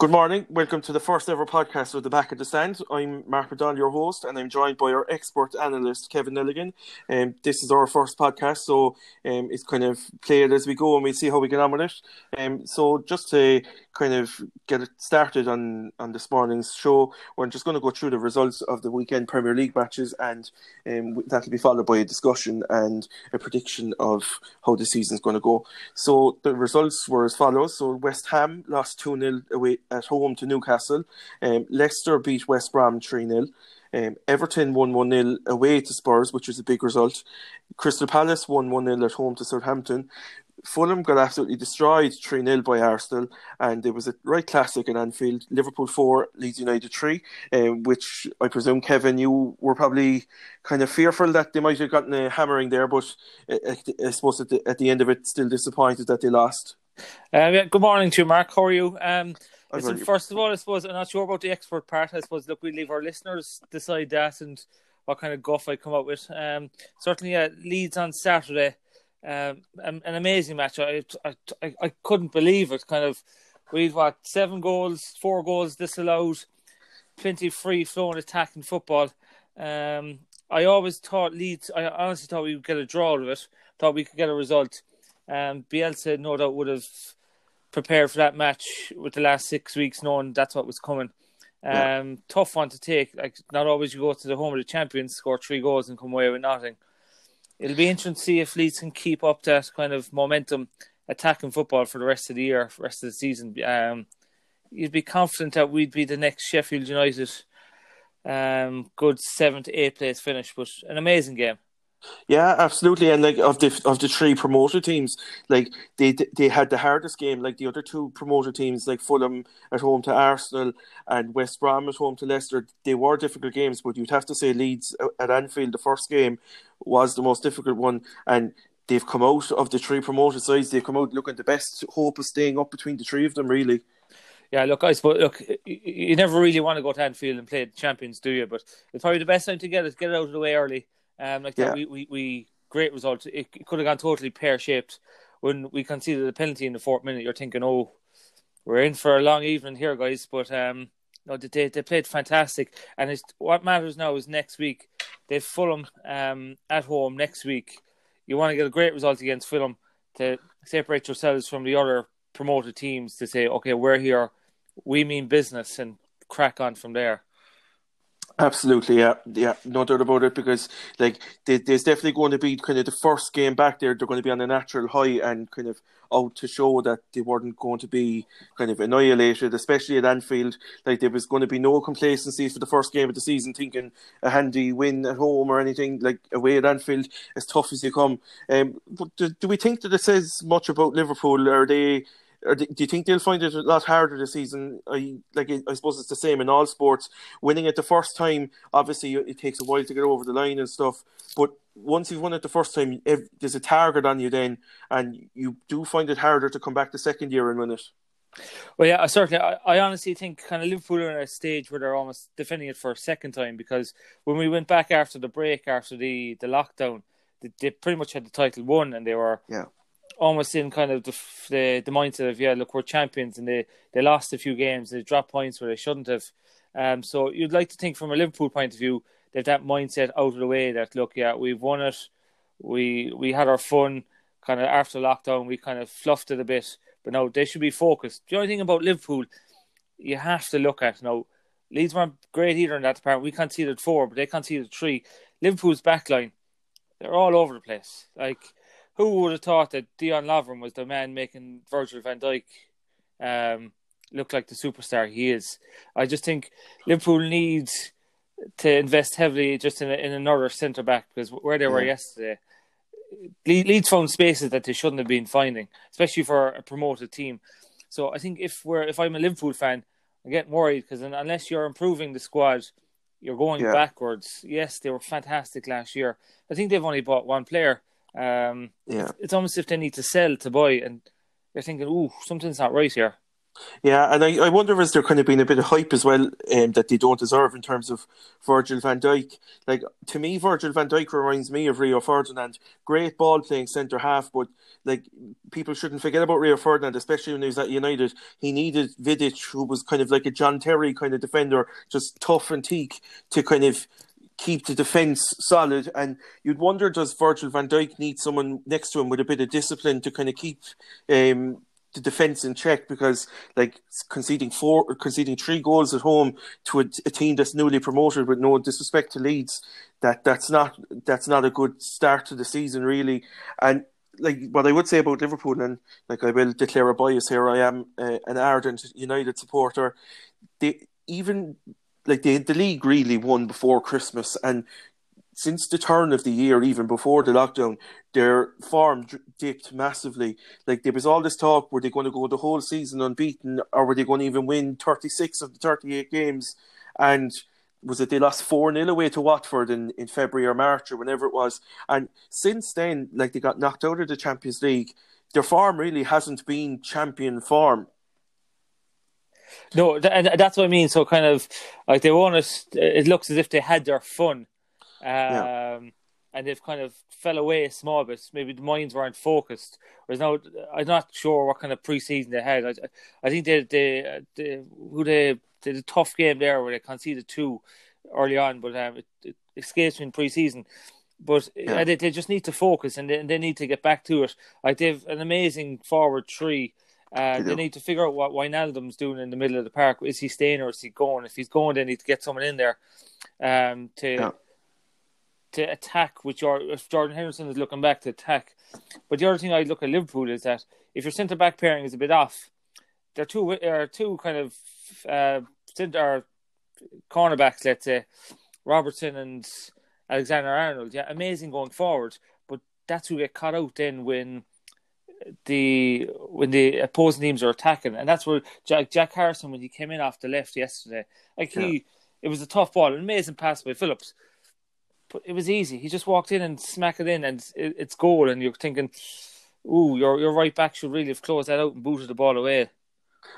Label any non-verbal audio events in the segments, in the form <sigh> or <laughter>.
Good morning. Welcome to the first ever podcast of the Back of the Stand. I'm Mark McDonald, your host, and I'm joined by our expert analyst, Kevin Nelligan. Um, this is our first podcast, so um, it's kind of play it as we go and we'll see how we get on with it. Um, so, just to kind of get it started on, on this morning's show, we're just going to go through the results of the weekend Premier League matches, and um, that'll be followed by a discussion and a prediction of how the season's going to go. So, the results were as follows. So, West Ham lost 2 0 away at home to Newcastle. Um, Leicester beat West Brom 3 0. Um, Everton won 1 0 away to Spurs, which was a big result. Crystal Palace won 1 0 at home to Southampton. Fulham got absolutely destroyed 3 0 by Arsenal, and it was a right classic in Anfield. Liverpool 4, Leeds United 3, um, which I presume, Kevin, you were probably kind of fearful that they might have gotten a hammering there, but uh, I suppose at the, at the end of it, still disappointed that they lost. Um, yeah, good morning to you, Mark. How are you? Um, Listen, first of all, I suppose I'm not sure about the expert part. I suppose look, we leave our listeners decide that and what kind of guff I come up with. Um, certainly, uh, Leeds on Saturday, um, an, an amazing match. I, I I couldn't believe it. Kind of, we've what seven goals, four goals disallowed, plenty of free flowing attacking football. Um, I always thought Leeds. I honestly thought we would get a draw out of it. Thought we could get a result. Um, Bielsa no doubt would have prepared for that match with the last six weeks, knowing that's what was coming. Um, yeah. Tough one to take. Like not always you go to the home of the champions, score three goals, and come away with nothing. It'll be interesting to see if Leeds can keep up that kind of momentum, attacking football for the rest of the year, rest of the season. Um, you'd be confident that we'd be the next Sheffield United. Um, good seven to eight place finish, but an amazing game. Yeah, absolutely. And like of the of the three promoted teams, like they they had the hardest game. Like the other two promoted teams, like Fulham at home to Arsenal and West Brom at home to Leicester, they were difficult games. But you'd have to say Leeds uh, at Anfield, the first game, was the most difficult one, and they've come out of the three promoted sides. They've come out looking the best hope of staying up between the three of them. Really. Yeah, look, I suppose look, you never really want to go to Anfield and play the champions, do you? But it's probably the best time to get it, get it out of the way early um, like yeah. that, we, we, we great result. It, it could have gone totally pear shaped. When we conceded the penalty in the fourth minute, you're thinking, "Oh, we're in for a long evening here, guys." But um, no, they they played fantastic, and it's, what matters now is next week they've Fulham um at home next week. You want to get a great result against Fulham to separate yourselves from the other promoted teams to say, "Okay, we're here, we mean business," and crack on from there. Absolutely, yeah, yeah, no doubt about it. Because like, they, there's definitely going to be kind of the first game back there. They're going to be on a natural high and kind of out to show that they weren't going to be kind of annihilated, especially at Anfield. Like there was going to be no complacency for the first game of the season, thinking a handy win at home or anything like away at Anfield, as tough as you come. Um, do, do we think that it says much about Liverpool? Are they or do you think they'll find it a lot harder this season? I like. I suppose it's the same in all sports. Winning it the first time, obviously, it takes a while to get over the line and stuff. But once you've won it the first time, if there's a target on you then, and you do find it harder to come back the second year and win it. Well, yeah, certainly. I, I honestly think kind of Liverpool are in a stage where they're almost defending it for a second time because when we went back after the break, after the, the lockdown, they, they pretty much had the title won and they were yeah almost in kind of the, the, the mindset of yeah, look, we're champions, and they they lost a few games, they dropped points where they shouldn't have. Um, so you'd like to think from a Liverpool point of view that that mindset out of the way. That look, yeah, we've won it, we we had our fun. Kind of after lockdown, we kind of fluffed it a bit, but now they should be focused. The only thing about Liverpool, you have to look at now. Leeds weren't great either in that department. We conceded four, but they conceded three. Liverpool's backline, they're all over the place. Like who would have thought that Dejan Lovren was the man making Virgil van Dijk um, look like the superstar he is? I just think Liverpool needs to invest heavily just in, a, in another centre back because where they were yeah. yesterday, Leeds found spaces that they shouldn't have been finding, especially for a promoted team. So I think if we're if I'm a Liverpool fan, I'm getting worried because unless you're improving the squad, you're going yeah. backwards. Yes, they were fantastic last year. I think they've only bought one player, um, yeah, it's almost if they need to sell to buy, and they're thinking, "Ooh, something's not right here." Yeah, and I, I wonder is there kind of been a bit of hype as well um, that they don't deserve in terms of Virgil van Dijk. Like to me, Virgil van Dijk reminds me of Rio Ferdinand. Great ball playing centre half, but like people shouldn't forget about Rio Ferdinand, especially when he was at United. He needed Vidic, who was kind of like a John Terry kind of defender, just tough and teak to kind of keep the defence solid. And you'd wonder, does Virgil van Dijk need someone next to him with a bit of discipline to kind of keep um, the defense in check because like conceding four conceding three goals at home to a, a, team that's newly promoted with no disrespect to Leeds that that's not that's not a good start to the season really and like what I would say about Liverpool and like I will declare a bias here I am uh, an ardent United supporter they even like the the league really won before Christmas and since the turn of the year, even before the lockdown, their form dipped massively. Like there was all this talk: were they going to go the whole season unbeaten, or were they going to even win thirty six of the thirty eight games? And was it they lost four 0 away to Watford in, in February or March or whenever it was? And since then, like they got knocked out of the Champions League, their form really hasn't been champion form. No, and that's what I mean. So kind of like they want us. It looks as if they had their fun um, yeah. And they've kind of fell away a small bit. Maybe the minds weren't focused. Whereas now, I'm not sure what kind of preseason they had. I, I think they, they, they, who they did a tough game there where they conceded two early on, but um, it, it escapes me in preseason. But yeah. they, they just need to focus and they, they need to get back to it. Like they've an amazing forward three. Uh, they need to figure out what Wijnaldum's doing in the middle of the park. Is he staying or is he going? If he's going, they need to get someone in there um, to yeah to attack with your if Jordan Henderson is looking back to attack. But the other thing I look at Liverpool is that if your centre back pairing is a bit off, they're two are two kind of uh, centre cornerbacks, let's say Robertson and Alexander Arnold. Yeah, amazing going forward, but that's who get caught out then when the when the opposing teams are attacking, and that's where Jack Jack Harrison when he came in off the left yesterday, like he. Yeah. It was a tough ball, an amazing pass by Phillips, but it was easy. He just walked in and smacked it in, and it, it's goal. And you're thinking, "Ooh, your your right back should really have closed that out and booted the ball away."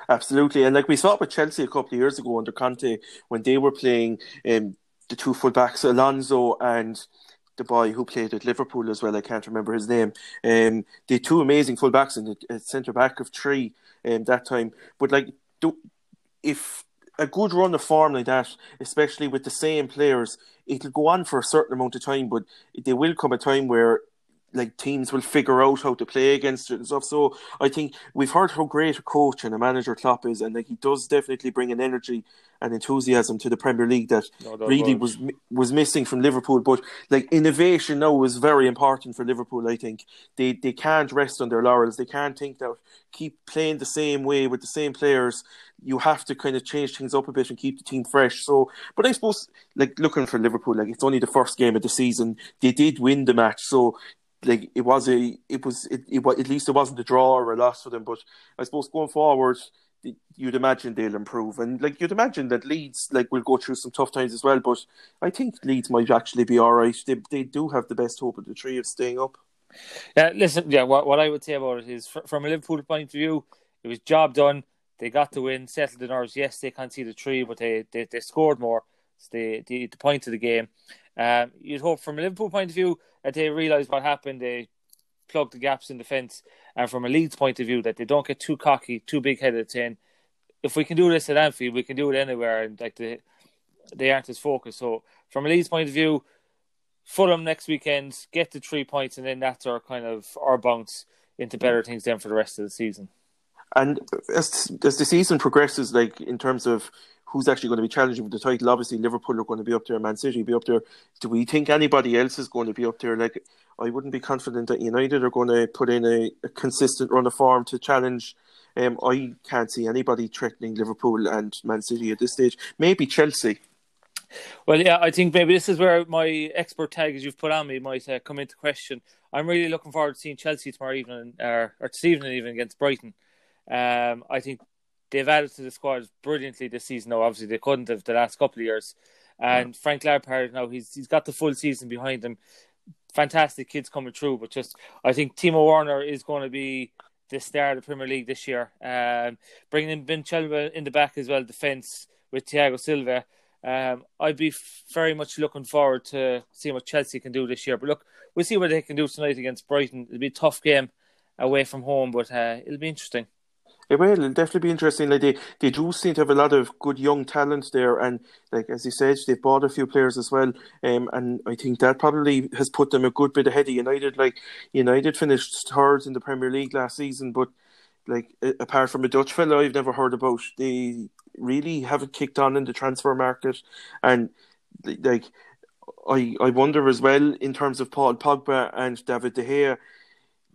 Absolutely, and like we saw with Chelsea a couple of years ago under Conte when they were playing um, the two fullbacks, Alonso and the boy who played at Liverpool as well. I can't remember his name. Um, the two amazing fullbacks and a centre back of three um, that time. But like, do, if a good run of form like that, especially with the same players, it'll go on for a certain amount of time, but there will come a time where like teams will figure out how to play against it and stuff. So I think we've heard how great a coach and a manager Klopp is, and like he does definitely bring an energy and enthusiasm to the Premier League that no, really was was missing from Liverpool. But like innovation now is very important for Liverpool. I think they they can't rest on their laurels. They can't think that keep playing the same way with the same players. You have to kind of change things up a bit and keep the team fresh. So, but I suppose like looking for Liverpool, like it's only the first game of the season. They did win the match, so like it was a it was it, it was at least it wasn't a draw or a loss for them. But I suppose going forward, you'd imagine they'll improve, and like you'd imagine that Leeds like will go through some tough times as well. But I think Leeds might actually be all right. They they do have the best hope of the three of staying up. Yeah, listen. Yeah, what what I would say about it is, from a Liverpool point of view, it was job done. They got the win, settled the nerves. Yes, they can't see the three, but they they, they scored more. It's the, the the point of the game. Um, you'd hope from a Liverpool point of view that they realise what happened. They plug the gaps in defence, and from a Leeds point of view, that they don't get too cocky, too big headed, saying, "If we can do this at Anfield, we can do it anywhere," and like they they aren't as focused. So from a Leeds point of view, Fulham next weekend, get the three points, and then that's our kind of our bounce into better things then for the rest of the season. And as as the season progresses, like in terms of who's actually going to be challenging for the title. Obviously, Liverpool are going to be up there, Man City be up there. Do we think anybody else is going to be up there? Like, I wouldn't be confident that United are going to put in a, a consistent run of form to challenge. Um, I can't see anybody threatening Liverpool and Man City at this stage. Maybe Chelsea. Well, yeah, I think maybe this is where my expert tag, as you've put on me, might uh, come into question. I'm really looking forward to seeing Chelsea tomorrow evening, or, or this evening even against Brighton. Um, I think they've added to the squad brilliantly this season. Now, obviously, they couldn't have the last couple of years. And yeah. Frank Lampard now he's he's got the full season behind him. Fantastic kids coming through, but just I think Timo Werner is going to be the star of the Premier League this year. Um, bringing in Ben Chilwell in the back as well, defence with Thiago Silva. Um, I'd be very much looking forward to seeing what Chelsea can do this year. But look, we'll see what they can do tonight against Brighton. It'll be a tough game away from home, but uh, it'll be interesting. It will. It'll definitely be interesting. Like they, they do seem to have a lot of good young talent there, and like as you said, they've bought a few players as well. Um, and I think that probably has put them a good bit ahead of United. Like United finished third in the Premier League last season, but like apart from a Dutch fellow I've never heard about, they really haven't kicked on in the transfer market, and like I I wonder as well in terms of Paul Pogba and David De Gea,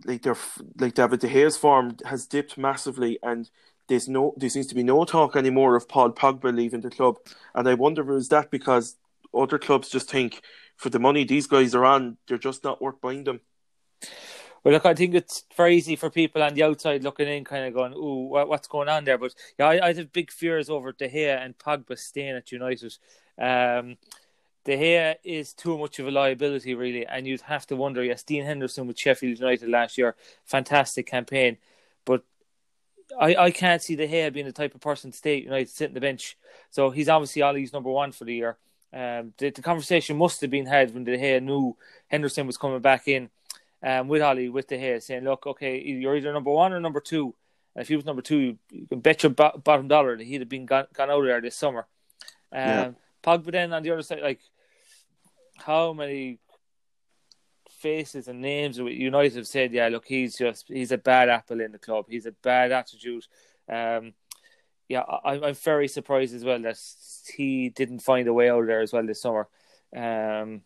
like their like David De Gea's form has dipped massively, and there's no there seems to be no talk anymore of Paul Pogba leaving the club, and I wonder is that because other clubs just think for the money these guys are on, they're just not worth buying them. Well, look, I think it's very easy for people on the outside looking in, kind of going, "Ooh, what, what's going on there?" But yeah, I, I have big fears over De Gea and Pogba staying at United. Um, De Gea is too much of a liability, really, and you'd have to wonder. Yes, Dean Henderson with Sheffield United last year, fantastic campaign, but I, I can't see De Gea being the type of person to stay at United, sit on the bench. So he's obviously Ole's number one for the year. Um, the, the conversation must have been had when De Gea knew Henderson was coming back in um, with Ole, with De Gea, saying, look, okay, you're either number one or number two. And if he was number two, you can bet your bottom dollar that he'd have been gone, gone out there this summer. Um, yeah. Pogba then on the other side, like, how many faces and names United have said, yeah, look, he's just, he's a bad apple in the club. He's a bad attitude. Um, yeah, I, I'm very surprised as well that he didn't find a way out there as well this summer. Um,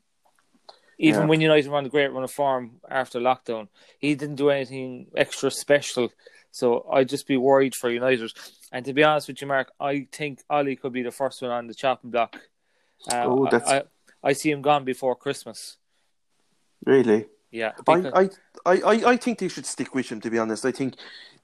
even yeah. when United were on the great run of form after lockdown, he didn't do anything extra special. So I'd just be worried for United. And to be honest with you, Mark, I think Ole could be the first one on the chopping block. Uh, oh, that's... I, I, see him gone before Christmas. Really? Yeah. Because... I, I, I, I think they should stick with him, to be honest. I think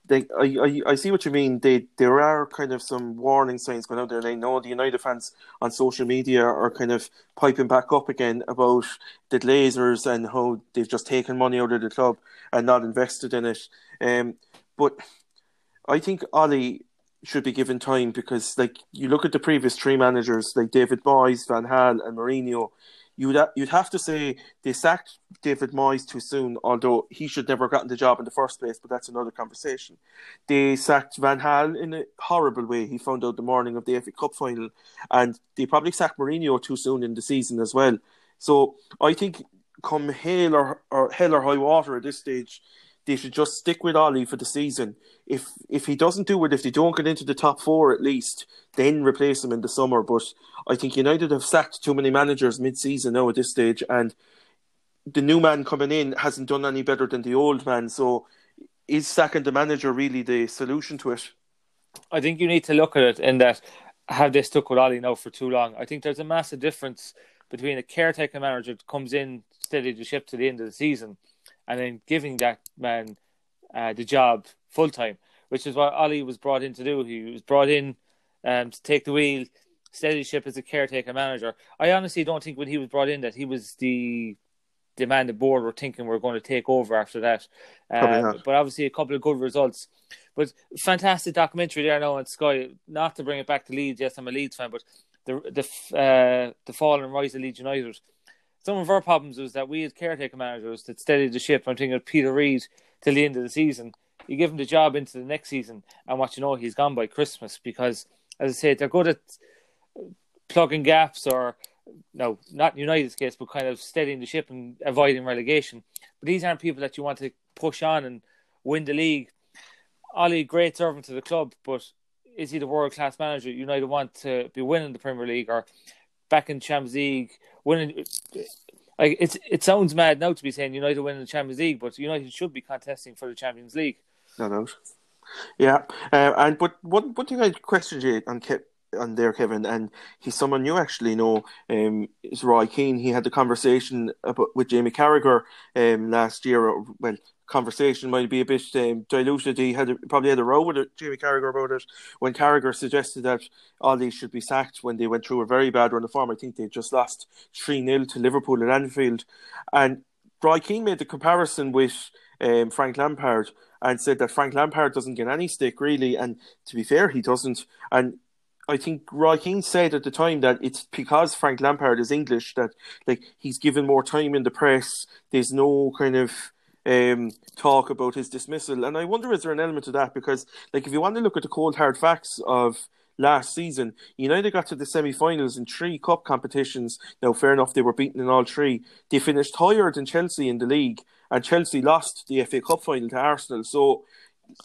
they, I, I, I see what you mean. They, there are kind of some warning signs going out there. I know the United fans on social media are kind of piping back up again about the Glazers and how they've just taken money out of the club and not invested in it. Um, but I think Ole should be given time because, like, you look at the previous three managers, like David Moyes, Van Gaal, and Mourinho you'd you'd have to say they sacked David Moyes too soon, although he should never have gotten the job in the first place. But that's another conversation. They sacked Van Gaal in a horrible way. He found out the morning of the FA Cup final, and they probably sacked Mourinho too soon in the season as well. So I think, come hell or, or hell or high water at this stage, they should just stick with Ole for the season. If if he doesn't do it, if they don't get into the top four at least, then replace him in the summer. But I think United have sacked too many managers mid-season now at this stage, and the new man coming in hasn't done any better than the old man. So is sacking the manager really the solution to it? I think you need to look at it in that have they stuck with Ole now for too long? I think there's a massive difference between a caretaker manager that comes in, steady the ship to the end of the season, and then giving that man uh, the job full time, which is what Ole was brought in to do. He was brought in um, to take the wheel, steady ship as a caretaker manager. I honestly don't think when he was brought in that he was the the man the board were thinking we're going to take over after that. Um, but obviously a couple of good results. But fantastic documentary there now on Sky. Not to bring it back to Leeds. Yes, I'm a Leeds fan, but the the uh, the fall and rise of Leeds United some of our problems was that we as caretaker managers that steadied the ship. I'm thinking of Peter Reid till the end of the season. You give him the job into the next season, and what you know, he's gone by Christmas because, as I said, they're good at plugging gaps or no, not United's case, but kind of steadying the ship and avoiding relegation. But these aren't people that you want to push on and win the league. Ole, great servant to the club, but is he the world class manager United want to be winning the Premier League or back in Champions League, winning. Like it's it sounds mad now to be saying United winning the Champions League, but United should be contesting for the Champions League. No doubt. Yeah, uh, and but one one thing I questioned you on Ke- on there, Kevin, and he's someone you actually know. Um, is Roy Keane. He had the conversation about with Jamie Carragher um last year. Well, conversation might be a bit um, diluted. He had probably had a row with Jamie Carragher about it when Carragher suggested that Ole should be sacked when they went through a very bad run of form. I think they just lost 3 0 to Liverpool at Anfield. And Roy Keane made the comparison with um, Frank Lampard and said that Frank Lampard doesn't get any stick really, and to be fair, he doesn't. And I think Keane said at the time that it's because Frank Lampard is English that like he's given more time in the press. There's no kind of um, talk about his dismissal, and I wonder is there an element of that because like if you want to look at the cold hard facts of last season. United got to the semi-finals in three cup competitions. Now, fair enough, they were beaten in all three. They finished higher than Chelsea in the league, and Chelsea lost the FA Cup final to Arsenal. So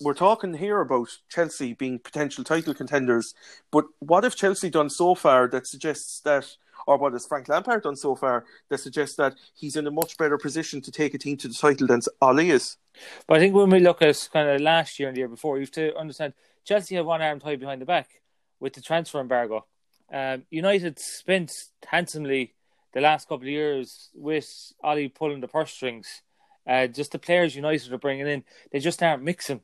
we're talking here about Chelsea being potential title contenders. But what have Chelsea done so far that suggests that? Or what has Frank Lampard done so far that suggests that he's in a much better position to take a team to the title than Ole is? But I think when we look at kind of last year and the year before, you have to understand Chelsea have one arm tied behind the back with the transfer embargo. Um, United spent handsomely the last couple of years with Ole pulling the purse strings. Uh, just the players United are bringing in, they just aren't mixing.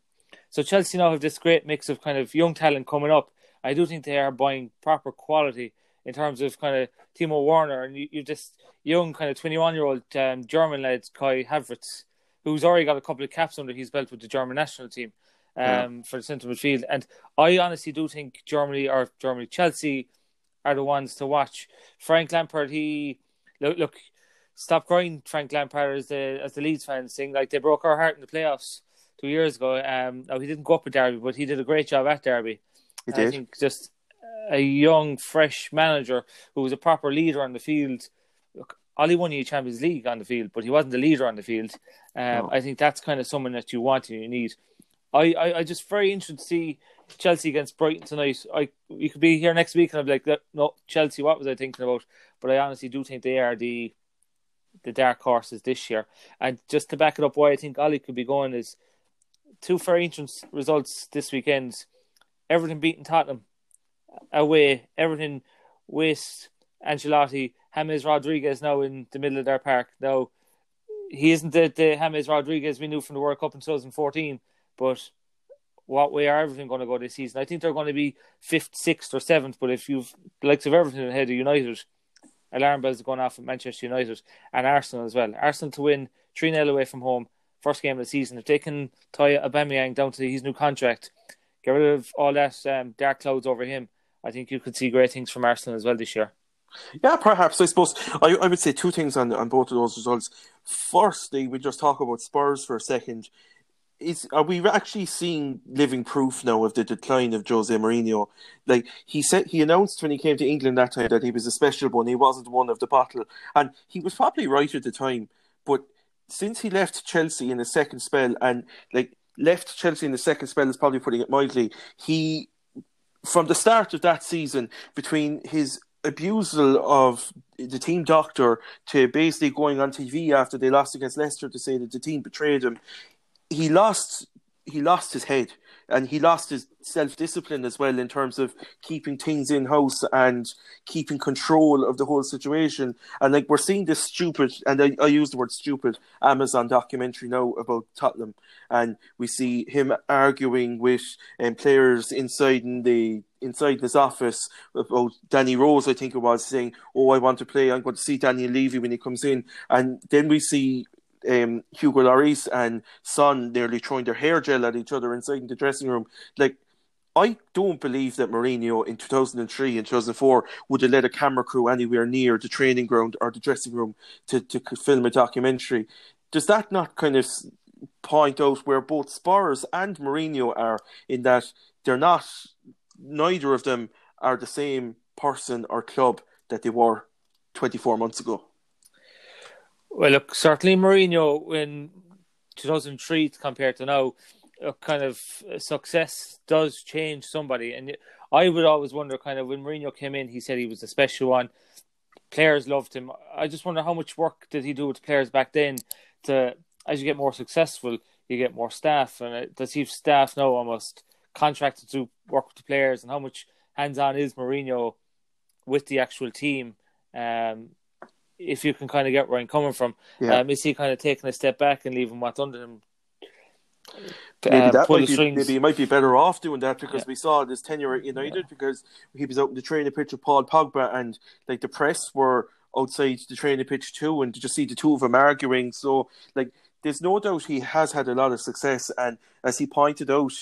So Chelsea now have this great mix of kind of young talent coming up. I do think they are buying proper quality in terms of kind of Timo Werner and you, you just young kind of 21 year old um, German lad Kai Havertz, who's already got a couple of caps under his belt with the German national team um, yeah. for the centre midfield. And I honestly do think Germany or Germany Chelsea are the ones to watch. Frank Lampard, he look look stop crying, Frank Lampard as the as the Leeds fans sing like they broke our heart in the playoffs two years ago. Um, no, he didn't go up with Derby, but he did a great job at Derby. He did. I think just a young, fresh manager who was a proper leader on the field. Look, Ole won you Champions League on the field, but he wasn't the leader on the field. Um, no. I think that's kind of someone that you want and you need. I, I, I just very interested to see Chelsea against Brighton tonight. I you could be here next week and I'd be like, no, Chelsea. What was I thinking about? But I honestly do think they are the the dark horses this year. And just to back it up, why I think Ole could be going is two very interesting results this weekend. Everton beating Tottenham away. Everton with Ancelotti, James Rodriguez now in the middle of their park. Now he isn't the, the James Rodriguez we knew from the World Cup in 2014 but what way are Everton going to go this season? I think they're going to be fifth, sixth, or seventh. But if you've the likes of Everton ahead of United, alarm bells are going off at Manchester United and Arsenal as well. Arsenal to win 3 0 away from home, first game of the season. If they can tie Aubameyang down to his new contract, get rid of all that um, dark clouds over him, I think you could see great things from Arsenal as well this year. Yeah, perhaps. I suppose I, I would say two things on on both of those results. Firstly, we just talk about Spurs for a second is are we actually seeing living proof now of the decline of Jose Mourinho? Like he said, he announced when he came to England that time that he was a special one. He wasn't one of the bottle, and he was probably right at the time. But since he left Chelsea in the second spell, and like left Chelsea in the second spell is probably putting it mildly. He from the start of that season, between his abusal of the team doctor to basically going on TV after they lost against Leicester to say that the team betrayed him, he lost he lost his head and he lost his self discipline as well in terms of keeping things in house and keeping control of the whole situation. And like we're seeing this stupid, and I, I use the word stupid, Amazon documentary now about Tottenham, and we see him arguing with um, players inside in the inside his office about Danny Rose, I think it was, saying, "Oh, I want to play. I'm going to see Daniel Levy when he comes in," and then we see um, Hugo Lloris and Son nearly throwing their hair gel at each other inside the dressing room. Like, I don't believe that Mourinho in 2003 and 2004 would have let a camera crew anywhere near the training ground or the dressing room to, to film a documentary. Does that not kind of point out where both Spurs and Mourinho are in that they're not, neither of them are the same person or club that they were 24 months ago? Well, look, certainly Mourinho in 2003 compared to now, a kind of success does change somebody. And I would always wonder, kind of, when Mourinho came in, he said he was a special one. Players loved him. I just wonder how much work did he do with players back then to, as you get more successful, you get more staff. And does he have staff now almost contracted to work with the players? And how much hands on is Mourinho with the actual team? Um, if you can kind of get where I'm coming from. Yeah. Um, is he kind of taking a step back and leaving what's under him? Maybe uh, that might be, maybe he might be better off doing that because yeah. we saw this tenure at United yeah. because he was out in the training pitch with Paul Pogba and like the press were outside the training pitch too and to just see the two of them arguing. So like there's no doubt he has had a lot of success, and as he pointed out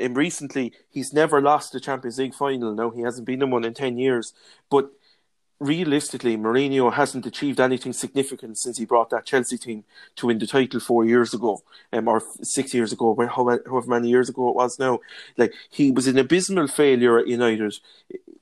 um, recently, he's never lost a Champions League final. Now he hasn't been in one in ten years, but realistically, Mourinho hasn't achieved anything significant since he brought that Chelsea team to win the title four years ago, um, or six years ago, however many years ago it was now. Like he was an abysmal failure at United.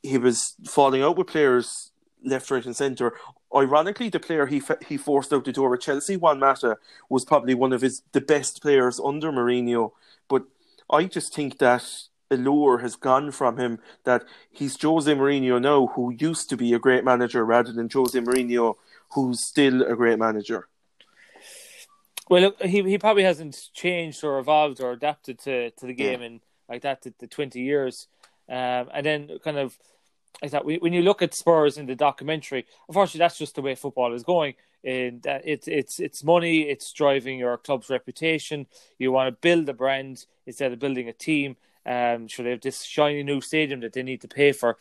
He was falling out with players left, right, and centre. Ironically, the player he he forced out the door at Chelsea, Juan Mata, was probably one of his the best players under Mourinho. But I just think that allure has gone from him that he's Jose Mourinho now, who used to be a great manager, rather than Jose Mourinho, who's still a great manager. Well, he he probably hasn't changed or evolved or adapted to, to the game yeah. in like that the, the twenty years, um, and then kind of like that when you look at Spurs in the documentary, unfortunately, that's just the way football is going. And it's it's it's money, it's driving your club's reputation. You want to build a brand instead of building a team, um, sure, they have this shiny new stadium that they need to pay for.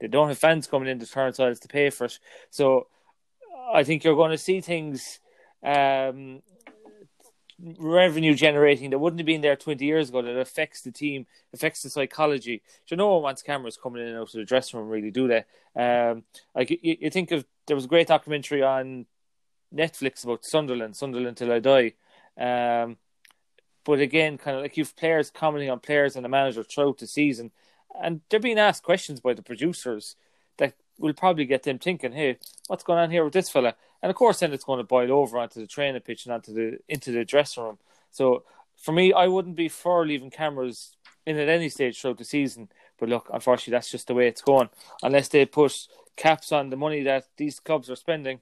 They don't have fans coming in to turnstiles to pay for it. So I think you're going to see things um, revenue generating that wouldn't have been there 20 years ago that affects the team, affects the psychology. So no one wants cameras coming in and out of the dressing room, really, do they? Um, like you, you think of there was a great documentary on Netflix about Sunderland, Sunderland till I die. Um, but again, kind of like you've players commenting on players and the manager throughout the season, and they're being asked questions by the producers that will probably get them thinking, "Hey, what's going on here with this fella?" And of course, then it's going to boil over onto the training pitch and onto the into the dressing room. So for me, I wouldn't be for leaving cameras in at any stage throughout the season. But look, unfortunately, that's just the way it's going. Unless they put caps on the money that these clubs are spending,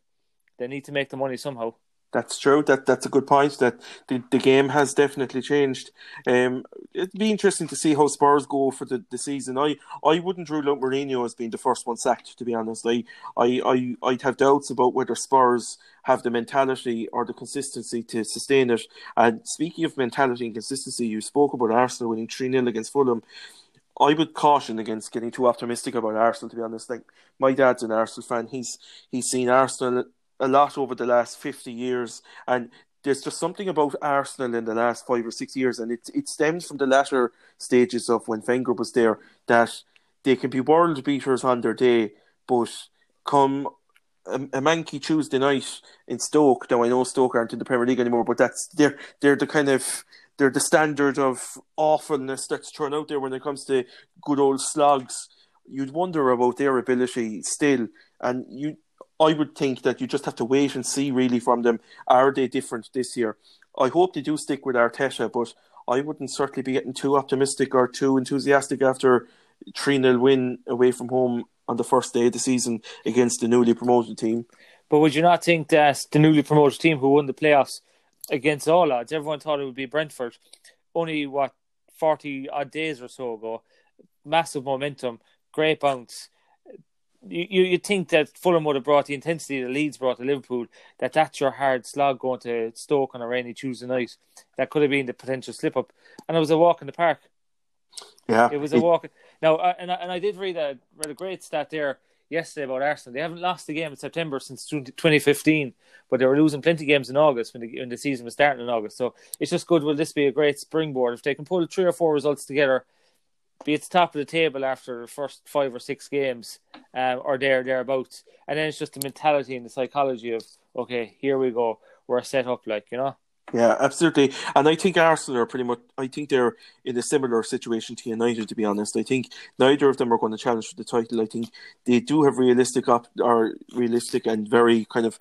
they need to make the money somehow. That's true. That that's a good point. That the, the game has definitely changed. Um, it'd be interesting to see how Spurs go for the, the season. I, I wouldn't rule out Mourinho as being the first one sacked. To be honest, I, I, I I'd have doubts about whether Spurs have the mentality or the consistency to sustain it. And speaking of mentality and consistency, you spoke about Arsenal winning three 0 against Fulham. I would caution against getting too optimistic about Arsenal. To be honest, like my dad's an Arsenal fan. He's he's seen Arsenal a lot over the last 50 years. And there's just something about Arsenal in the last five or six years, and it, it stems from the latter stages of when Wenger was there, that they can be world beaters on their day, but come a, a manky Tuesday night in Stoke. Now I know Stoke aren't in the Premier League anymore, but that's they're they're the kind of they're the standard of awfulness that's thrown out there when it comes to good old slogs. You'd wonder about their ability still, and you I would think that you just have to wait and see really from them. Are they different this year? I hope they do stick with Arteta, but I wouldn't certainly be getting too optimistic or too enthusiastic after 3 0 win away from home on the first day of the season against the newly promoted team. But would you not think that the newly promoted team who won the playoffs against all odds, everyone thought it would be Brentford, only what, 40 odd days or so ago, massive momentum, great bounce you you think that Fulham would have brought the intensity that Leeds brought to Liverpool, that that's your hard slog going to Stoke on a rainy Tuesday night. That could have been the potential slip up, and it was a walk in the park. Yeah, it was a walk. Now, and I, and I did read a read a great stat there yesterday about Arsenal. They haven't lost a game in September since 2015, but they were losing plenty of games in August when the, when the season was starting in August. So it's just good. Will this be a great springboard if they can pull three or four results together? Be at the top of the table after the first five or six games, um, or there thereabouts, and then it's just the mentality and the psychology of okay, here we go, we're set up, like you know. Yeah, absolutely. And I think Arsenal are pretty much, I think they're in a similar situation to United, to be honest. I think neither of them are going to challenge for the title. I think they do have realistic, op- or realistic and very kind of,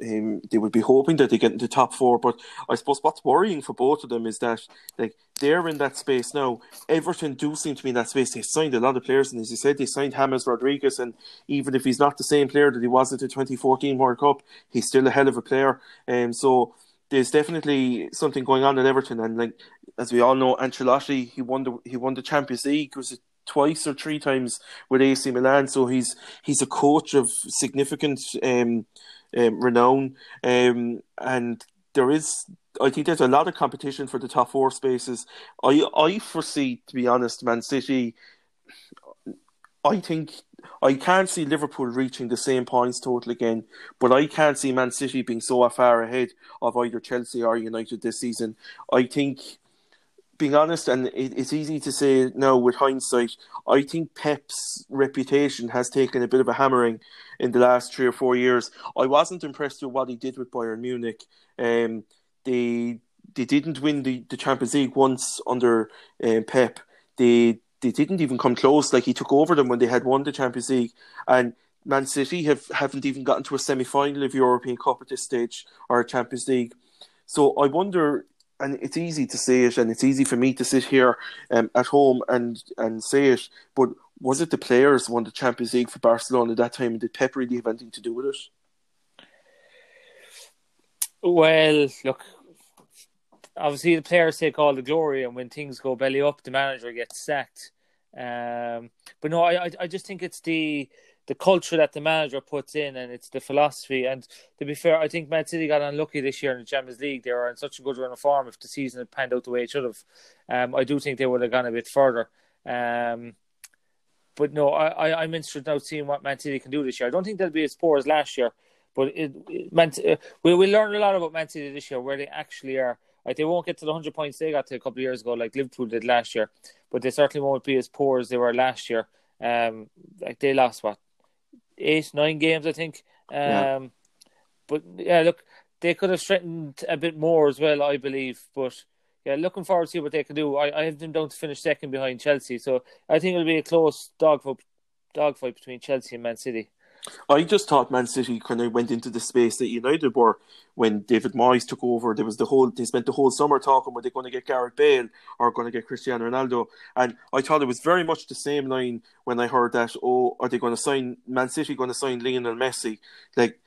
um, they would be hoping that they get into top four. But I suppose what's worrying for both of them is that, like, they're in that space now. Everton do seem to be in that space. They signed a lot of players, and as you said, they signed James Rodriguez. And even if he's not the same player that he was at the 2014 World Cup, he's still a hell of a player. And um, so, there's definitely something going on at Everton, and like as we all know, Ancelotti he won the he won the Champions League was it twice or three times with AC Milan, so he's he's a coach of significant um, um, renown, um, and there is I think there's a lot of competition for the top four spaces. I I foresee, to be honest, Man City. I think I can't see Liverpool reaching the same points total again, but I can't see Man City being so far ahead of either Chelsea or United this season. I think, being honest, and it, it's easy to say now with hindsight, I think Pep's reputation has taken a bit of a hammering in the last three or four years. I wasn't impressed with what he did with Bayern Munich. Um, they they didn't win the, the Champions League once under um, Pep. They they didn't even come close. Like he took over them when they had won the Champions League, and Man City have haven't even gotten to a semi final of the European Cup at this stage or a Champions League. So I wonder, and it's easy to say it, and it's easy for me to sit here um, at home and and say it, but was it the players won the Champions League for Barcelona at that time? And did Pep really have anything to do with it? Well, look, obviously the players take all the glory, and when things go belly up, the manager gets sacked. Um, but no, I, I just think it's the the culture that the manager puts in, and it's the philosophy. And to be fair, I think Man City got unlucky this year in the Champions League. They were in such a good run of form. If the season had panned out the way it should have, um, I do think they would have gone a bit further. Um, but no, I, I, I'm interested now seeing what Man City can do this year. I don't think they'll be as poor as last year, but it, it uh, we we learn a lot about Man City this year, where they actually are. Like they won't get to the hundred points they got to a couple of years ago, like Liverpool did last year, but they certainly won't be as poor as they were last year. Um, like they lost what eight, nine games, I think. Um, yeah. but yeah, look, they could have strengthened a bit more as well, I believe. But yeah, looking forward to see what they can do. I, I have them down to finish second behind Chelsea, so I think it'll be a close dogfight, dogfight between Chelsea and Man City. I just thought Man City kind of went into the space that United were when David Moyes took over. There was the whole they spent the whole summer talking were they going to get Gareth Bale or going to get Cristiano Ronaldo, and I thought it was very much the same line when I heard that. Oh, are they going to sign Man City? Going to sign Lionel Messi? Like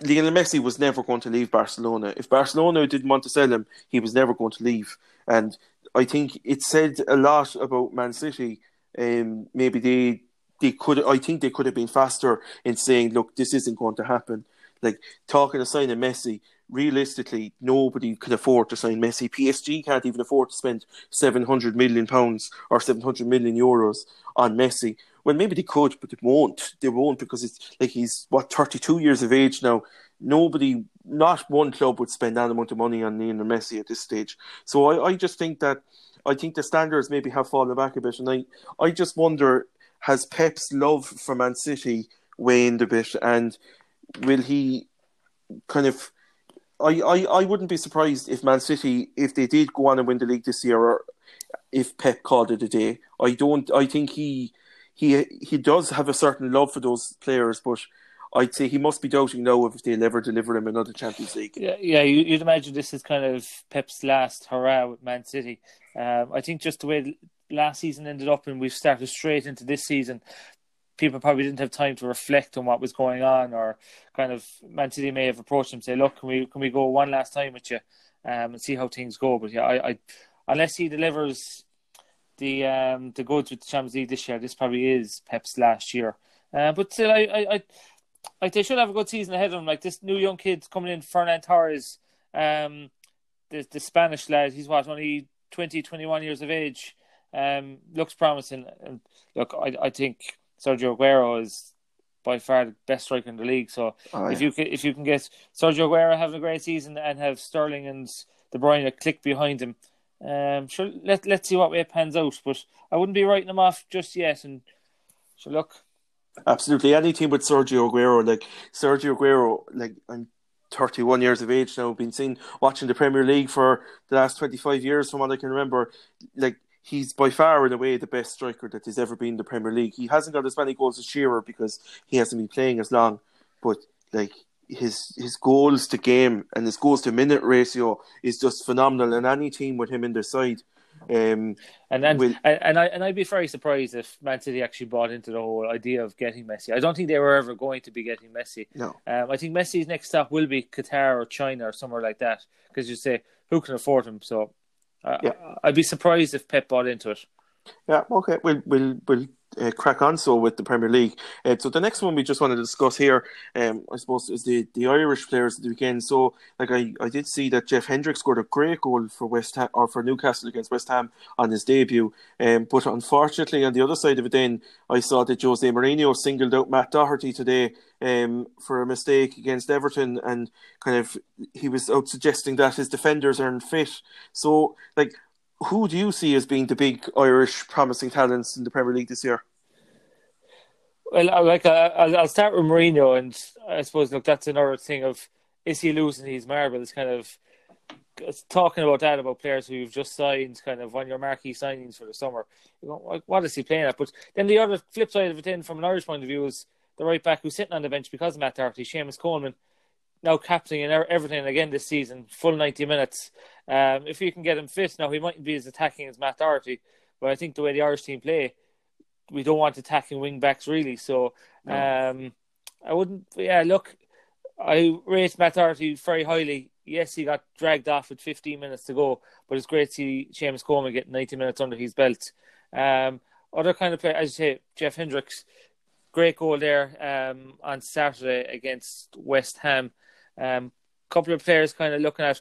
Lionel Messi was never going to leave Barcelona. If Barcelona didn't want to sell him, he was never going to leave. And I think it said a lot about Man City. Um, maybe they they could I think they could have been faster in saying, look, this isn't going to happen. Like talking of signing Messi, realistically, nobody can afford to sign Messi. PSG can't even afford to spend seven hundred million pounds or seven hundred million euros on Messi. Well, maybe they could, but they won't. They won't because it's like he's what thirty two years of age now. Nobody, not one club would spend that amount of money on Lionel Messi at this stage. So I, I just think that I think the standards maybe have fallen back a bit, and I, I just wonder has Pep's love for Man City waned a bit, and will he kind of? I, I, I wouldn't be surprised if Man City, if they did go on and win the league this year, or if Pep called it a day. I don't. I think he he he does have a certain love for those players, but I'd say he must be doubting now if they'll ever deliver him another Champions League. Yeah, yeah, you'd imagine this is kind of Pep's last hurrah with Man City. Um, I think just the way last season ended up and we've started straight into this season, people probably didn't have time to reflect on what was going on or kind of Man City may have approached him and say, look, can we can we go one last time with you um, and see how things go? But yeah, I, I unless he delivers the um, the goods with the Champions League this year, this probably is Pep's last year. Uh, but still, I, I, I, like they should have a good season ahead of them. Like this new young kid coming in, Ferran Torres, um, the the Spanish lad. He's what only 20, 21 years of age um, looks promising. And look, I, I think Sergio Aguero is by far the best striker in the league. So oh, if you can, if you can get Sergio Aguero having a great season and have Sterling and De Bruyne a click behind him, um, sure, let let's see what way it pans out. But I wouldn't be writing them off just yet. And so look, absolutely any team with Sergio Aguero, like Sergio Aguero, like I'm 31 years of age now, been seen watching the Premier League for the last 25 years, from what I can remember. Like he's by far in a way the best striker that has ever been in the Premier League. He hasn't got as many goals as Shearer because he hasn't been playing as long, but like his his goals to game and his goals to minute ratio is just phenomenal. And any team with him in their side. Um, and then, will... and, and I and I'd be very surprised if Man City actually bought into the whole idea of getting Messi. I don't think they were ever going to be getting Messi. No, um, I think Messi's next stop will be Qatar or China or somewhere like that because you say who can afford him. So yeah. I, would be surprised if Pep bought into it. Yeah, okay. We'll we'll we'll uh, crack on so with the Premier League. Uh, so the next one we just want to discuss here, um, I suppose, is the, the Irish players of the weekend. So like I, I did see that Jeff Hendrick scored a great goal for West Ham or for Newcastle against West Ham on his debut. Um, but unfortunately, on the other side of it, then I saw that Jose Mourinho singled out Matt Doherty today um, for a mistake against Everton, and kind of he was out suggesting that his defenders aren't fit. So like who do you see as being the big Irish promising talents in the Premier League this year? Well, like uh, I'll, start with Mourinho, and I suppose look, that's another thing of is he losing his marbles? Kind of talking about that about players who you've just signed, kind of on your marquee signings for the summer. You know, what is he playing at? But then the other flip side of it, in from an Irish point of view, is the right back who's sitting on the bench because of Matt Doherty, Seamus Coleman now captaining everything again this season, full 90 minutes. Um, if you can get him fit, now he mightn't be as attacking as Matt Doherty, but I think the way the Irish team play, we don't want attacking wing backs really. So no. um, I wouldn't, yeah, look, I rate Matt Doherty very highly. Yes, he got dragged off with 15 minutes to go, but it's great to see Seamus Coleman get 90 minutes under his belt. Um, other kind of player, as you say, Jeff Hendricks, great goal there um, on Saturday against West Ham. Um, couple of players kind of looking at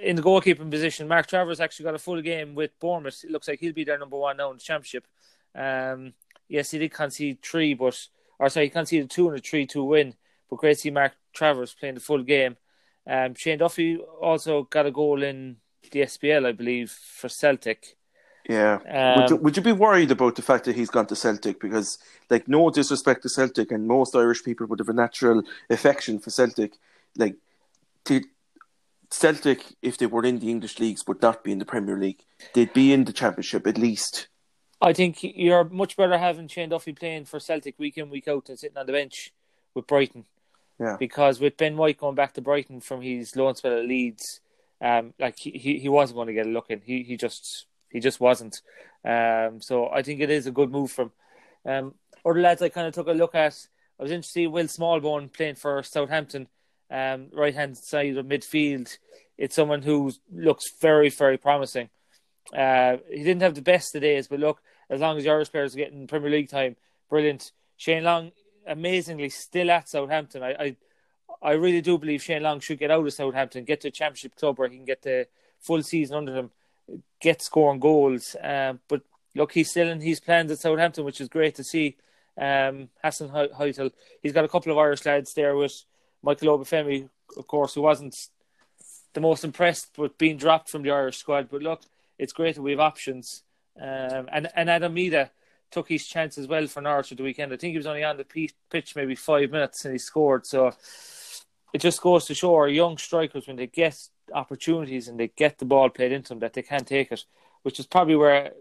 in the goalkeeping position. Mark Travers actually got a full game with Bournemouth. It looks like he'll be their number one now in the championship. Um, yes, he did concede three, but or sorry, he conceded two in a three-two win. But great to see Mark Travers playing the full game. Um, Shane Duffy also got a goal in the SPL, I believe, for Celtic. Yeah. Um, would, you, would you be worried about the fact that he's gone to Celtic? Because, like, no disrespect to Celtic, and most Irish people would have a natural affection for Celtic like to Celtic, if they were in the English leagues, would not be in the Premier League. They'd be in the Championship at least. I think you're much better having Shane Duffy playing for Celtic week in week out than sitting on the bench with Brighton. Yeah. Because with Ben White going back to Brighton from his loan spell at Leeds, um, like he, he he wasn't going to get a look in. He he just he just wasn't. Um, so I think it is a good move from. Um, other lads I kind of took a look at. I was interested to see Will Smallbone playing for Southampton um, right hand side of midfield. It's someone who looks very, very promising. Uh, he didn't have the best of days, but look, as long as the Irish players are getting Premier League time, brilliant. Shane Long, amazingly, still at Southampton. I, I, I really do believe Shane Long should get out of Southampton, get to a championship club where he can get the full season under him, get scoring goals. Um, but look, he's still in his plans at Southampton, which is great to see. Um, Hasenhüttl, he's got a couple of Irish lads there with Michael Obafemi, of course, who wasn't the most impressed with being dropped from the Irish squad. But look, it's great that we have options. Um, and, and Adam Idah took his chance as well for Norwich at the weekend. I think he was only on the pitch maybe five minutes and he scored. So it just goes to show our young strikers when they get opportunities and they get the ball played into them that they can take it, which is probably where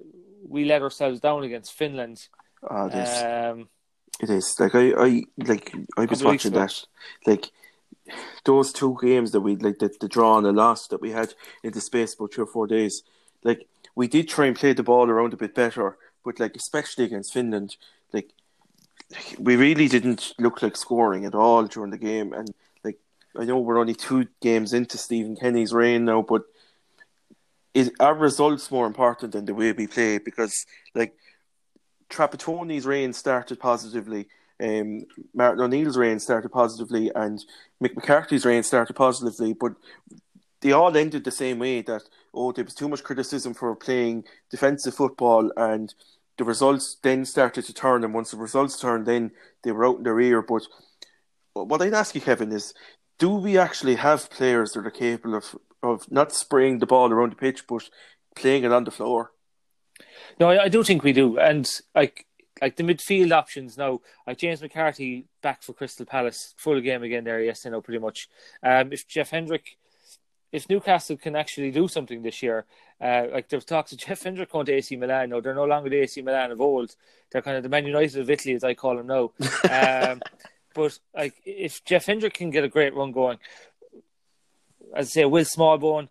we let ourselves down against Finland. Oh, um, it is like I, I like I was watching that. Like those two games that we like the, the draw and the loss that we had in the space about three or four days. Like we did try and play the ball around a bit better, but like especially against Finland, like we really didn't look like scoring at all during the game. And like I know we're only two games into Stephen Kenny's reign now, but is our results more important than the way we play? Because like Trapattoni's reign started positively. Um, Martin O'Neill's reign started positively, and Mick McCarthy's reign started positively, but they all ended the same way. That oh, there was too much criticism for playing defensive football, and the results then started to turn. And once the results turned, then they were out in their ear. But what I'd ask you, Kevin, is do we actually have players that are capable of of not spraying the ball around the pitch, but playing it on the floor? No, I, I do think we do, and like like the midfield options now, like James McCarthy back for Crystal Palace, full game again there yesterday, know pretty much. Um, if Jeff Hendrick, if Newcastle can actually do something this year, uh, like there's talks of <laughs> Jeff Hendrick going to AC Milan. No, they're no longer the AC Milan of old. They're kind of the Man United of Italy, as I call them now. Um, <laughs> but like if Jeff Hendrick can get a great run going, as I say, Will Smallbone,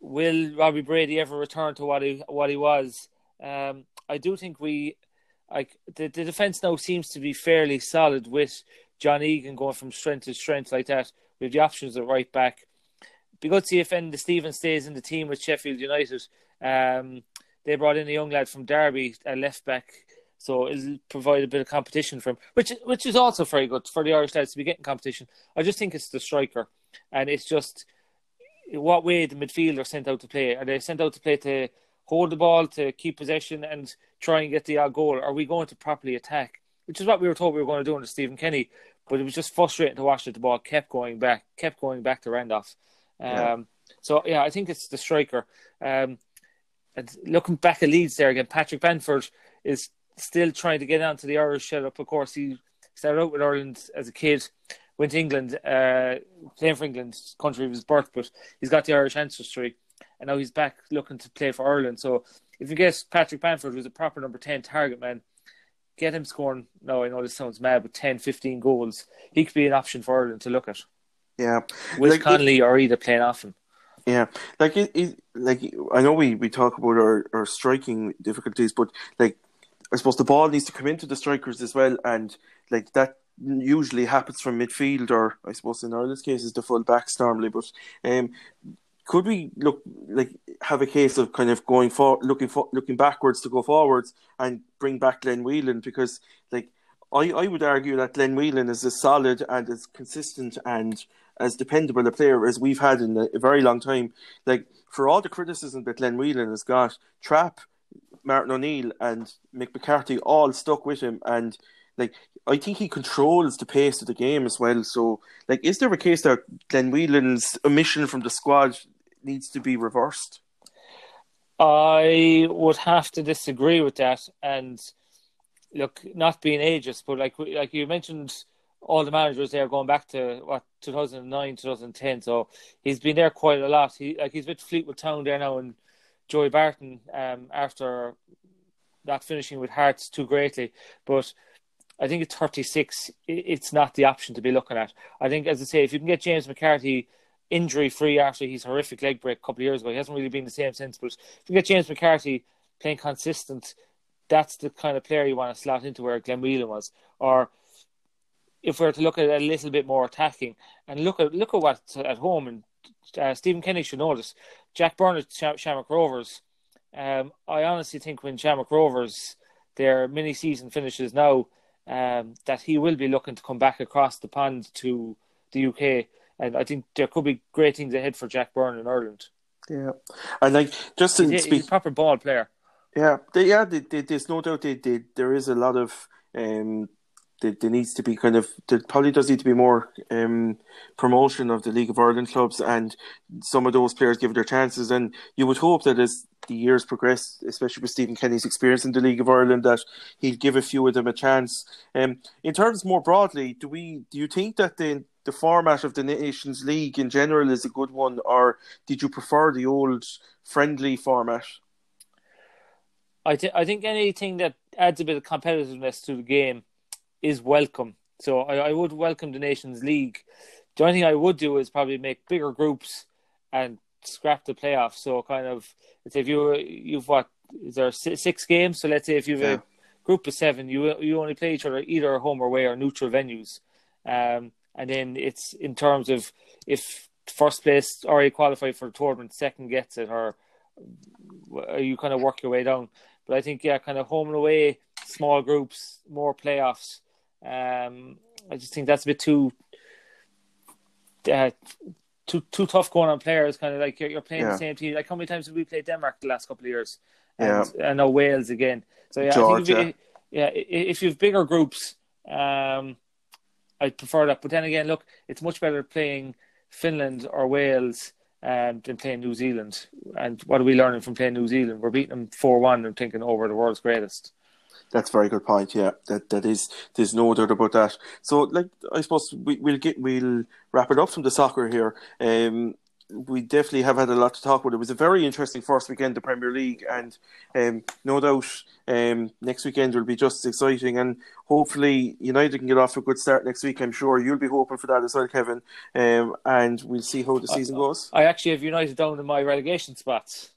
will Robbie Brady ever return to what he what he was? Um, I do think we, like the, the defense now seems to be fairly solid with John Egan going from strength to strength like that. We have the options at right back. Be good to see if Enda Stephen stays in the team with Sheffield United. Um, they brought in a young lad from Derby, a left back, So it'll provide a bit of competition for him, which which is also very good for the Irish lads to be getting competition. I just think it's the striker, and it's just what way the midfield are sent out to play. Are they sent out to play to hold the ball, to keep possession, and try and get the odd goal? Are we going to properly attack? Which is what we were told we were going to do under Stephen Kenny, but it was just frustrating to watch that the ball kept going back, kept going back to Randolph. Um, yeah. So yeah, I think it's the striker. Um, and looking back at Leeds there again, Patrick Bamford is still trying to get onto the Irish setup. Of course, he started out with Ireland as a kid, went to England, uh, playing for England, country of his birth, but he's got the Irish ancestry, and now he's back looking to play for Ireland. So if you get Patrick Bamford, who's a proper number 10 target man, get him scoring, no, I know this sounds mad, but 10, 15 goals, he could be an option for Ireland to look at. Yeah. With like, Connolly or either playing off him. Yeah, like it, it, like I know we, we talk about our, our striking difficulties, but like I suppose the ball needs to come into the strikers as well, and like that usually happens from midfield, or I suppose in Ireland's case is the full backs normally. But um, could we look like have a case of kind of going for looking for looking backwards to go forwards and bring back Glenn Whelan because like I, I would argue that Glenn Whelan is as solid and as consistent and as dependable a player as we've had in a, very long time. Like for all the criticism that Glenn Whelan has got, Trap, Martin O'Neill and Mick McCarthy all stuck with him, and like I think he controls the pace of the game as well. So, like, is there a case that Glenn Whelan's omission from the squad needs to be reversed? I would have to disagree with that. And look, not being ageist, but like like you mentioned, all the managers there going back to what 2009, 2010. So he's been there quite a lot. He like he's with Fleetwood Town there now, and Joey Barton um, after not finishing with Hearts too greatly. But I think at 36, it's not the option to be looking at. I think, as I say, if you can get James McCarthy injury free after his horrific leg break a couple of years ago, he hasn't really been the same since. But if you get James McCarthy playing consistent, that's the kind of player you want to slot into where Glenn Whelan was. Or if we are to look at a little bit more attacking and look at look at what's at home and uh, Stephen Kenny should this. Jack Sham- Shamrock Rovers. Um, I honestly think when Shamrock Rovers their mini season finishes now, um, that he will be looking to come back across the pond to the UK, and I think there could be great things ahead for Jack Byrne in Ireland. Yeah, and like just to he's, speak, he's a proper ball player. Yeah, they, yeah, they, they, there's no doubt they, they, there is a lot of um, there, there needs to be kind of there probably does need to be more um, promotion of the League of Ireland clubs and some of those players give their chances and you would hope that as the years progress, especially with Stephen Kenny's experience in the League of Ireland, that he'd give a few of them a chance. Um, in terms more broadly, do we do you think that the the format of the Nations League in general is a good one, or did you prefer the old friendly format? I, th- I think anything that adds a bit of competitiveness to the game is welcome. So I, I would welcome the Nations League. The only thing I would do is probably make bigger groups and scrap the playoffs. So kind of, let's say if you you've what is there six games? So let's say if you've yeah. a group of seven, you you only play each other either home or away or neutral venues. Um, and then it's in terms of if first place already qualified for the tournament, second gets it, or you kind of work your way down. But I think yeah, kind of home and away, small groups, more playoffs. Um, I just think that's a bit too uh, too too tough going on players. Kind of like you're, you're playing yeah. the same team. Like how many times have we played Denmark the last couple of years? And, yeah, and now Wales again. So yeah, Georgia. I think if you, yeah, if you have bigger groups, um, I prefer that. But then again, look, it's much better playing Finland or Wales um, than playing New Zealand. And what are we learning from playing New Zealand? We're beating them four one and thinking, oh, the world's greatest. That's a very good point. Yeah, that that is. There's no doubt about that. So, like, I suppose we, will get we'll wrap it up from the soccer here. Um, we definitely have had a lot to talk about. It was a very interesting first weekend, the Premier League, and um, no doubt um, next weekend will be just as exciting. And hopefully, United can get off to a good start next week. I'm sure you'll be hoping for that as well, Kevin. Um, and we'll see how the season goes. I actually have United down in my relegation spots.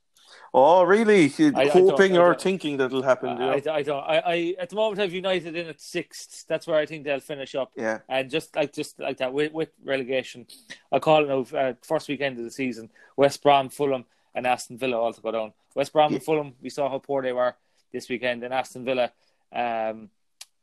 Oh, really? I, Hoping I or thinking that'll happen? I, I, don't. I, I at the moment have United in at sixth. That's where I think they'll finish up. Yeah. And just like just like that with, with relegation, I call it now uh, first weekend of the season. West Brom, Fulham, and Aston Villa all to go down. West Brom yeah. and Fulham. We saw how poor they were this weekend, and Aston Villa. Um,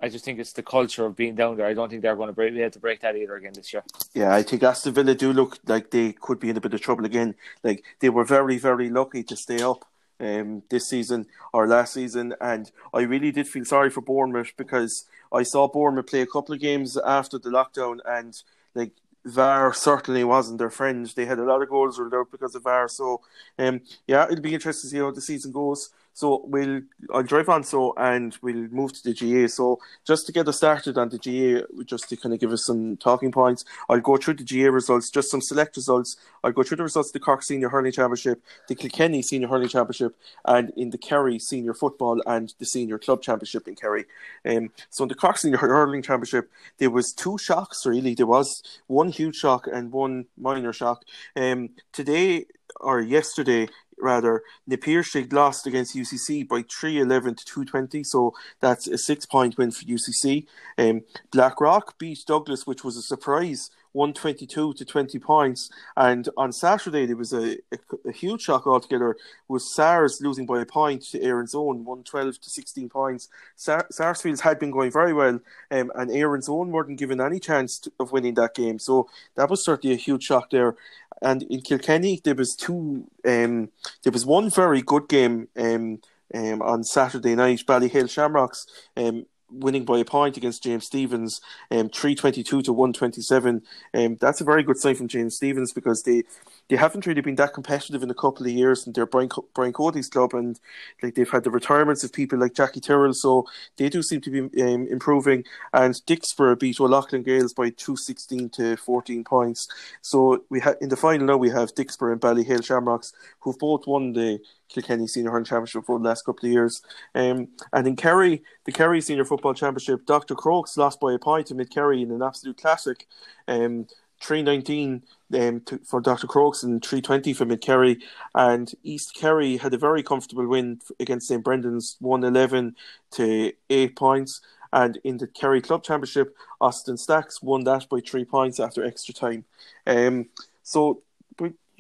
I just think it's the culture of being down there. I don't think they're going to break, be able to break that either again this year. Yeah, I think Aston Villa do look like they could be in a bit of trouble again. Like they were very, very lucky to stay up um, this season or last season, and I really did feel sorry for Bournemouth because I saw Bournemouth play a couple of games after the lockdown, and like VAR certainly wasn't their friend. They had a lot of goals ruled out because of VAR. So, um, yeah, it'll be interesting to see how the season goes. So we'll I'll drive on so and we'll move to the GA. So just to get us started on the GA, just to kind of give us some talking points, I'll go through the GA results, just some select results. I'll go through the results of the Cork Senior Hurling Championship, the Kilkenny Senior Hurling Championship, and in the Kerry Senior Football and the Senior Club Championship in Kerry. Um, so in the Cork Senior Hurling Championship, there was two shocks really. There was one huge shock and one minor shock. Um, today or yesterday, rather, Na Piarsaigh lost against UCC by 311 to 220, so that's a six point win for UCC. Um, Blackrock beat Douglas, which was a surprise 122 to 20 points. And on Saturday, there was a, a, a huge shock altogether with SARS losing by a point to Erin's Own, 112 to 16 points. Sar- Sarsfields had been going very well, um, and Erin's Own weren't given any chance to, of winning that game. So that was certainly a huge shock there. And in Kilkenny, there was two. Um, there was one very good game um, um, on Saturday night. Ballyhale Shamrocks um, winning by a point against James Stephens, um, 322 to 127. Um, that's a very good sign from James Stephens because they they haven't really been that competitive in a couple of years, and they're Brian, Brian Cody's club, and like they've had the retirements of people like Jackie Tyrrell, so they do seem to be um, improving. And Dicksboro beat O'Loughlin Gaels by two sixteen to fourteen points. So we ha- in the final now we have Dicksboro and Ballyhale Shamrocks, who've both won the Kilkenny Senior Hurling Championship for the last couple of years. Um, and in Kerry, the Kerry Senior Football Championship, Dr. Crokes lost by a point to Mid Kerry in an absolute classic. Um, 319 um, to, for Dr. Crokes and 320 for Mid Kerry. And East Kerry had a very comfortable win against St. Brendan's, 111 to 8 points. And in the Kerry Club Championship, Austin Stacks won that by three points after extra time. Um, so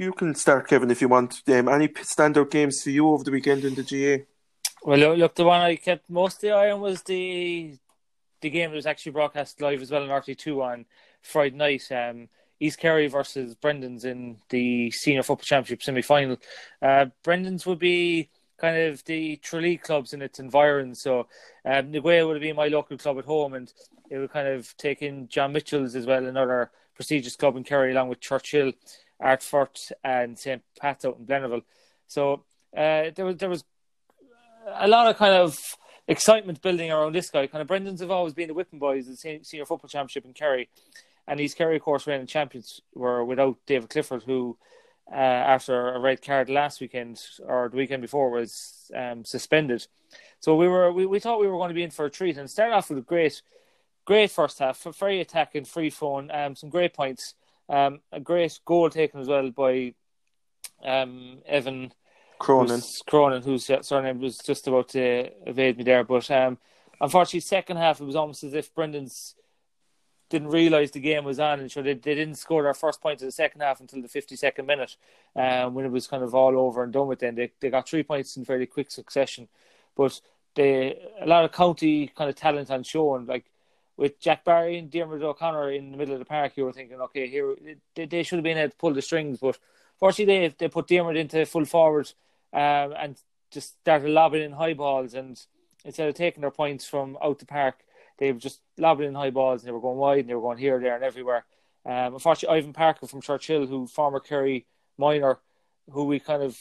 you can start, Kevin, if you want. Um, any standout games for you over the weekend in the GA? Well, look, the one I kept most of the eye on was the the game that was actually broadcast live as well on RT2 on Friday night. Um, East Kerry versus Brendan's in the Senior Football Championship semi final. Uh, Brendan's would be kind of the Tralee clubs in its environs. So um, Na Gaeil would have been my local club at home, and it would kind of take in John Mitchell's as well, another prestigious club in Kerry, along with Churchill. Ardfert and St. Pat's out in Blennerville. So uh, there was there was a lot of kind of excitement building around this guy. Kind of Brendan's have always been the whipping boys of the senior football championship in Kerry, and these Kerry course reigning champions were without David Clifford, who uh, after a red card last weekend or the weekend before was um, suspended. So we were we, we thought we were going to be in for a treat and start off with a great great first half, very attacking, free flowing, um, some great points. Um, a great goal taken as well by um, Evan Cronin. Who's, Cronin, whose surname was just about to evade me there. But um, unfortunately, second half, it was almost as if Brendan's didn't realise the game was on, and so they, they didn't score their first point in the second half until the 52nd minute, um, when it was kind of all over and done with. Then they they got three points in fairly quick succession, but they a lot of county kind of talent on show, and like with Jack Barry and Dermot O'Connor in the middle of the park, you were thinking, okay, here they, they should have been able to pull the strings, but fortunately they they put Dermot into full forward um, and just started lobbing in high balls, and instead of taking their points from out the park, they were just lobbing in high balls, and they were going wide, and they were going here, there, and everywhere. Um, unfortunately, Ivan Parker from Churchill, who former Kerry minor, who we kind of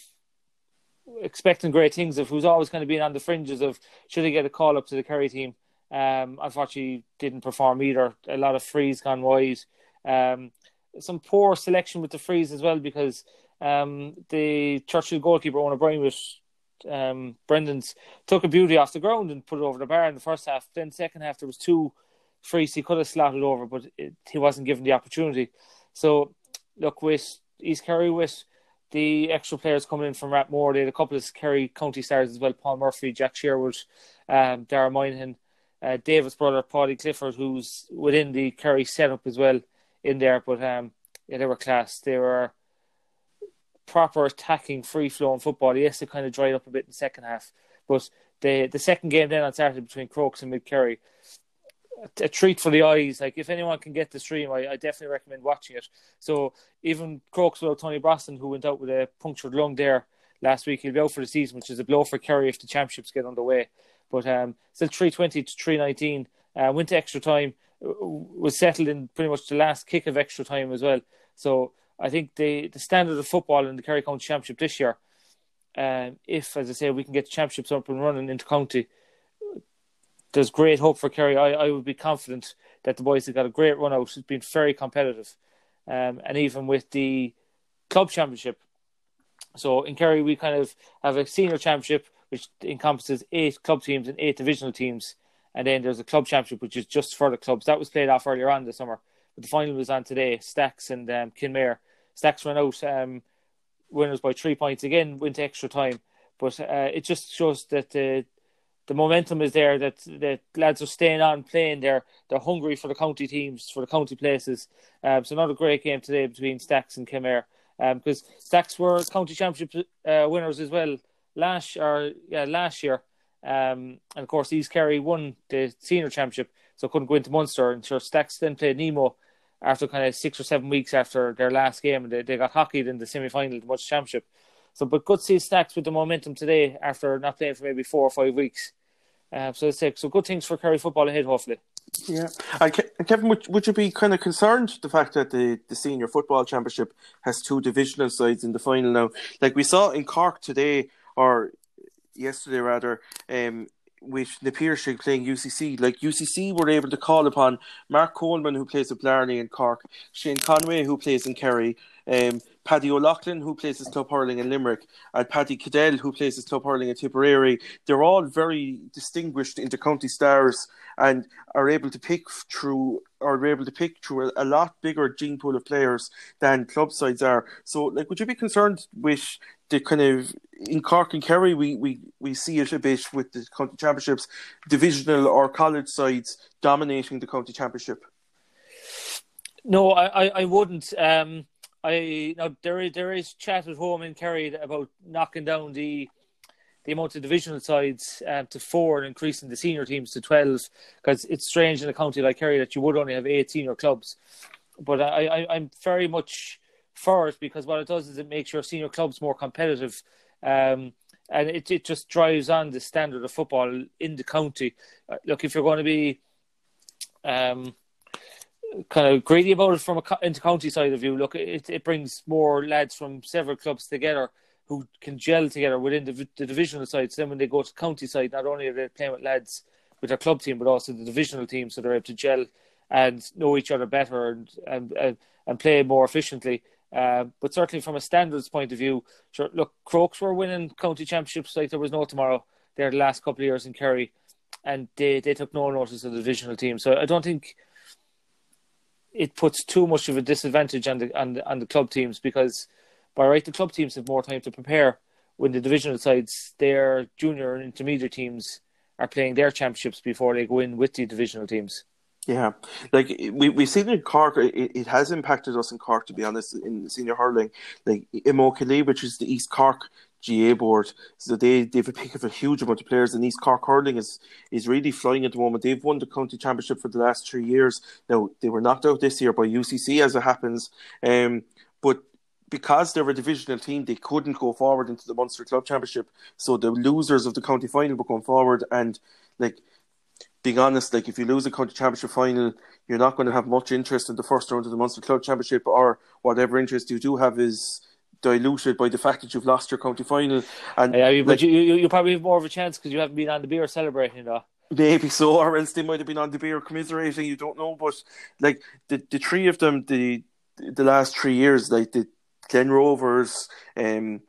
expecting great things of, who's always kind of been on the fringes of should he get a call up to the Kerry team. Um, unfortunately, didn't perform either. A lot of frees gone wide. Um, some poor selection with the frees as well because um, the Churchill goalkeeper, Owen O'Brien, was um, Brendan's took a beauty off the ground and put it over the bar in the first half. Then second half there was two frees he could have slotted over, but it, he wasn't given the opportunity. So look with East Kerry with the extra players coming in from Rathmore, they had a couple of Kerry county stars as well, Paul Murphy, Jack Sherwood, um, Dara Moynihan, uh, David's brother, Paddy Clifford, who's within the Kerry setup as well in there. But um, yeah, they were class. They were proper attacking, free flowing football. Yes, it kind of dried up a bit in the second half, but the the second game then on Saturday between Crokes and Mid Kerry, a, a, treat for the eyes. Like if anyone can get the stream, I, I definitely recommend watching it. So even Crokes without Tony Brosnan, who went out with a punctured lung there last week, he'll be out for the season, which is a blow for Kerry if the championships get underway. But um, still three twenty to three nineteen. Uh, went to extra time, was settled in pretty much the last kick of extra time as well. So I think the the standard of football in the Kerry County Championship this year um, if, as I say, we can get the championships up and running into county, there's great hope for Kerry. I, I would be confident that the boys have got a great run out. It's been very competitive. Um, and even with the club championship. So in Kerry, we kind of have a senior championship, which encompasses eight club teams and eight divisional teams. And then there's a club championship, which is just for the clubs. That was played off earlier on this summer. But the final was on today. Stacks and um, Kenmare. Stacks ran out um, winners by three points again, went to extra time. But uh, it just shows that the the momentum is there. That the lads are staying on, playing. They're they're hungry for the county teams, for the county places. Um, so another great game today between Stacks and Kenmare. Because um, Stacks were county championship uh, winners as well last or yeah last year. Um, and of course, East Kerry won the senior championship, so couldn't go into Munster. And sure, Stacks then played Nemo after kind of six or seven weeks after their last game, and they, they got hockeyed in the semi final of the Munster Championship. So, but good to see Stacks with the momentum today after not playing for maybe four or five weeks. Uh, so, say, so good things for Kerry football ahead, hopefully. Yeah, and Kevin, would, would you be kind of concerned the fact that the, the senior football championship has two divisional sides in the final now? Like we saw in Cork today, or yesterday rather, um, with the Piarsaigh playing UCC. Like UCC were able to call upon Mark Coleman, who plays at Blarney and Cork, Shane Conway, who plays in Kerry, um, Paddy O'Loughlin, who plays his club hurling in Limerick, and Paddy Cadell, who plays his club hurling in Tipperary. They're all very distinguished intercounty stars and are able to pick through are able to pick through a, a, lot bigger gene pool of players than club sides are. So, like, would you be concerned with the kind of in Cork and Kerry, we, we, we see it a bit with the county championships, divisional or college sides dominating the county championship? No, I, I, I wouldn't. Um, I now there is there is chat at home in Kerry about knocking down the the amount of divisional sides um, to four and increasing the senior teams to twelve because it's strange in a county like Kerry that you would only have eight senior clubs. But I, I I'm very much for it because what it does is it makes your senior clubs more competitive. Um, and it, it just drives on the standard of football in the county. Uh, look, if you're going to be um, kind of greedy about it from a inter-county side of view. Look, it it brings more lads from several clubs together who can gel together within the, the divisional sides. Then when they go to county side, not only are they playing with lads with their club team, but also the divisional team, so they're able to gel and know each other better and and and, and play more efficiently. Uh, but certainly from a standards point of view, sure, look, Crokes were winning county championships like there was no tomorrow. There the last couple of years in Kerry, and they, they took no notice of the divisional team. So I don't think it puts too much of a disadvantage on the on the, on the club teams because by right the club teams have more time to prepare when the divisional sides their junior and intermediate teams are playing their championships before they go in with the divisional teams. Yeah, like we we've seen in Cork, it, it has impacted us in Cork to be honest in senior hurling. Like Imokilly, which is the East Cork GA board. So they they've a pick of a huge amount of players, and East Cork hurling is is really flying at the moment. They've won the county championship for the last three years. Now they were knocked out this year by UCC, as it happens. Um, but because they're a divisional team, they couldn't go forward into the Munster Club Championship. So the losers of the county final were going forward, and like being honest, like if you lose a county championship final, you're not going to have much interest in the first round of the Munster Club Championship, or whatever interest you do have is diluted by the fact that you've lost your county final. And yeah, but like, you, you you probably have more of a chance because you haven't been on the beer celebrating though. Maybe so, or else they might have been on the beer commiserating. You don't know, but like the the three of them, the the last three years, like the Glen Rovers, um,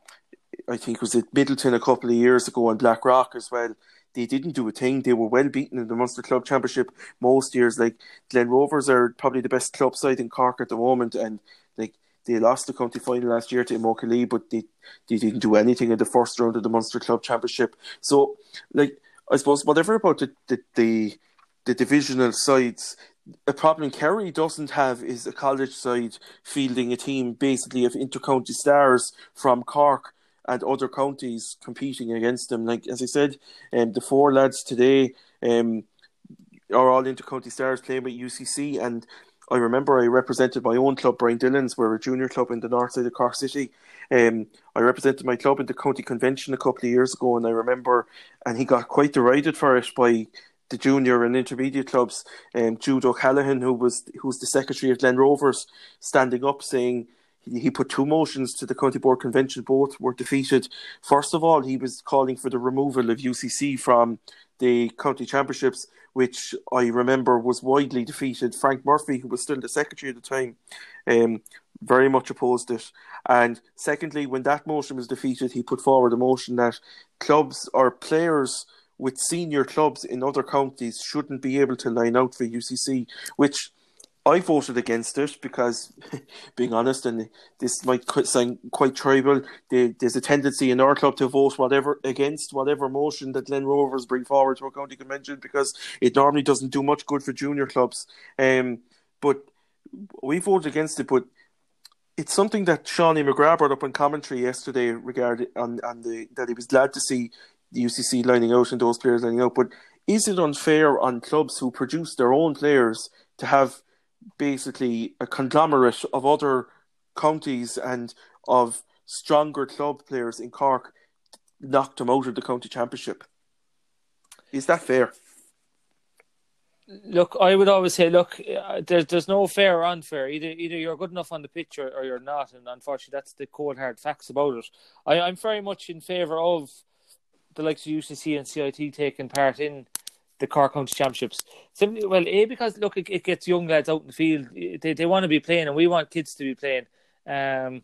I think was it Midleton a couple of years ago, and Blackrock as well. They didn't do a thing. They were well beaten in the Munster Club Championship most years. Like Glen Rovers are probably the best club side in Cork at the moment, and like they lost the county final last year to Imokilly, but they, they didn't do anything in the first round of the Munster Club Championship. So, like, I suppose whatever about the the, the, the divisional sides, a problem Kerry doesn't have is a college side fielding a team basically of intercounty stars from Cork and other counties competing against them. Like as I said, um, the four lads today um, are all inter-county stars playing with UCC, and I remember I represented my own club, Brian Dillon's. We're a junior club in the north side of Cork City. Um, I represented my club in the county convention a couple of years ago, and I remember, and he got quite derided for it by the junior and intermediate clubs. Um, Jude O'Callaghan, who was who's the secretary of Glen Rovers, standing up saying he, put two motions to the county board convention. Both were defeated. First of all, he was calling for the removal of UCC from the county championships, which I remember was widely defeated. Frank Murphy, who was still the secretary at the time, um, very much opposed it. And secondly, when that motion was defeated, he put forward a motion that clubs or players with senior clubs in other counties shouldn't be able to line out for UCC, which I voted against it because, <laughs> being honest, and this might sound quite tribal, there's a tendency in our club to vote whatever against whatever motion that Glen Rovers bring forward to a county convention because it normally doesn't do much good for junior clubs. Um, but we voted against it, but it's something that Seánie McGrath brought up in commentary yesterday regarding on, on the that he was glad to see the UCC lining out and those players lining out. But is it unfair on clubs who produce their own players to have basically a conglomerate of other counties and of stronger club players in Cork knocked them out of the county championship? Is that fair? Look, I would always say, look, uh, there's there's no fair or unfair. Either either you're good enough on the pitch or, or you're not, and unfortunately, that's the cold hard facts about it. I, I'm very much in favour of the likes of UCC and CIT taking part in the Cork County Championships. Simply, well, a because look, it, it, gets young lads out in the field. They they want to be playing, and we want kids to be playing. Um,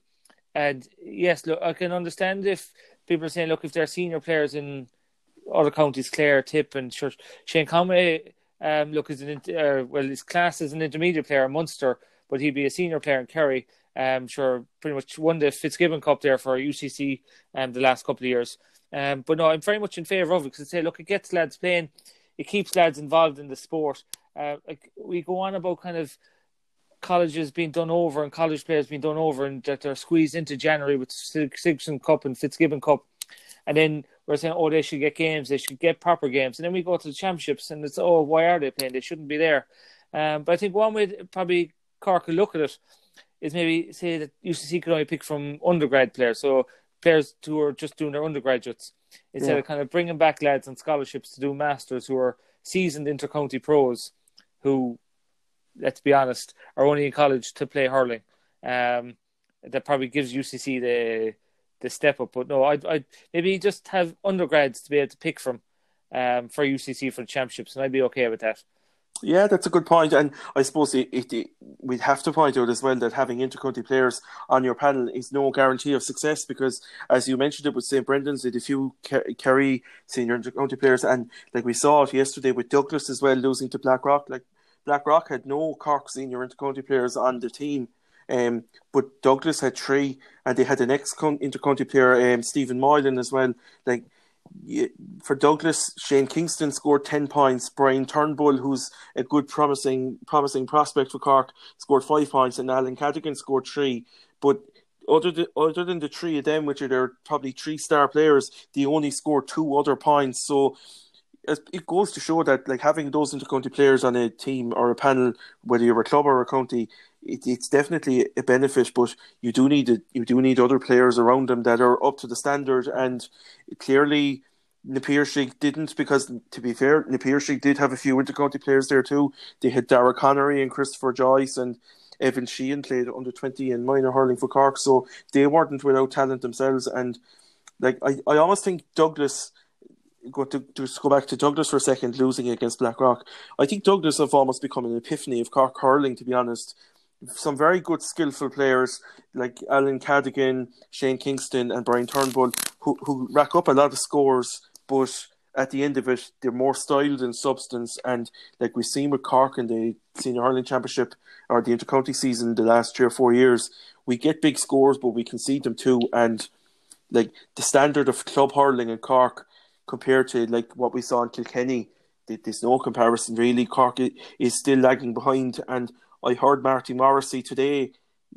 and yes, look, I can understand if people are saying, look, if they're senior players in other counties, Clare, Tip, and sure, Shane Conway, um, look, is an uh, well, his class is an intermediate player in Munster, but he'd be a senior player in Kerry. Um, sure, pretty much won the Fitzgibbon Cup there for UCC um, the last couple of years. Um, but no, I'm very much in favour of it because I say, look, it gets lads playing, it keeps lads involved in the sport. Uh, like we go on about kind of colleges being done over and college players being done over and that they're squeezed into January with Sigerson Cup and Fitzgibbon Cup, and then we're saying, oh, they should get games, they should get proper games, and then we go to the championships and it's, oh, why are they playing? They shouldn't be there. Um, but I think one way probably Cork could look at it is maybe say that UCC could only pick from undergrad players. So players who are just doing their undergraduates instead yeah. of kind of bringing back lads on scholarships to do masters who are seasoned intercounty pros who let's be honest are only in college to play hurling. Um, that probably gives UCC the the step up. But no I'd, I'd maybe just have undergrads to be able to pick from um, for UCC for the championships and I'd be okay with that yeah, that's a good point, and I suppose it, it, it, we'd have to point out as well that having intercounty players on your panel is no guarantee of success because, as you mentioned, it with St Brendan's, did a few Kerry senior intercounty players, and like we saw it yesterday with Douglas as well losing to Blackrock. Like Blackrock had no Cork senior intercounty players on the team, um, but Douglas had three, and they had an ex intercounty player, um, Stephen Moylan as well. Like for Douglas, Shane Kingston scored ten points. Brian Turnbull, who's a good promising promising prospect for Cork, scored five points, and Alan Cadogan scored three. But other than, other than the three of them, which are their probably three star players, they only scored two other points. So it goes to show that like having those intercounty players on a team or a panel, whether you're a club or a county, it, it's definitely a benefit. But you do need it. You do need other players around them that are up to the standard. And clearly, Na Piarsaigh didn't because, to be fair, Na Piarsaigh did have a few intercounty players there too. They had Dara Connery and Christopher Joyce and Evan Sheehan played under twenty in minor hurling for Cork, so they weren't without talent themselves. And like I, I almost think Douglas go to just go back to Douglas for a second, losing against Blackrock. I think Douglas have almost become an epiphany of Cork hurling. To be honest, some very good, skillful players like Alan Cadogan, Shane Kingston, and Brian Turnbull, who who rack up a lot of scores, but at the end of it, they're more style than substance. And like we've seen with Cork in the Senior Hurling Championship or the Intercounty season the last three or four years, we get big scores, but we concede them too. And like the standard of club hurling in Cork compared to like what we saw in Kilkenny, there's no comparison really. Cork is still lagging behind, and I heard Marty Morrissey today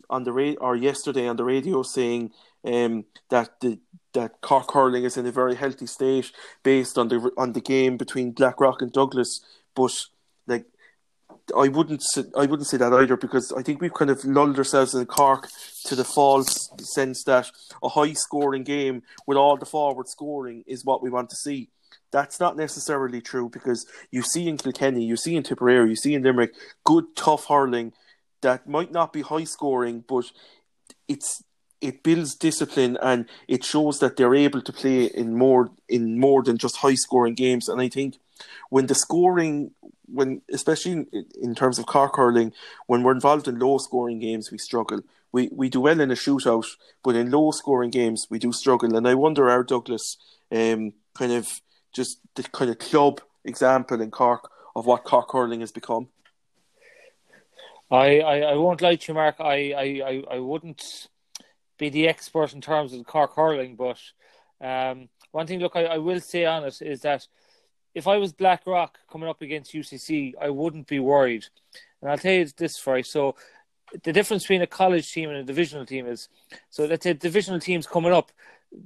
on the radio or yesterday on the radio saying um, that the that Cork hurling is in a very healthy state based on the on the game between Blackrock and Douglas. But like, I wouldn't I wouldn't say that either because I think we've kind of lulled ourselves in Cork to the false sense that a high scoring game with all the forward scoring is what we want to see. That's not necessarily true because you see in Kilkenny, you see in Tipperary, you see in Limerick, good tough hurling that might not be high scoring, but it's it builds discipline and it shows that they're able to play in more in more than just high scoring games. And I think when the scoring, when especially in, in terms of car curling, when we're involved in low scoring games, we struggle. We we do well in a shootout, but in low scoring games, we do struggle. And I wonder, our Douglas, um, kind of just the kind of club example in Cork of what Cork hurling has become. I, I, I won't lie to you, Mark. I, I, I, wouldn't be the expert in terms of Cork hurling, but um, one thing, look, I, I will say on it is that if I was Blackrock coming up against UCC, I wouldn't be worried. And I'll tell you this, for So the difference between a college team and a divisional team is so let's say divisional teams coming up,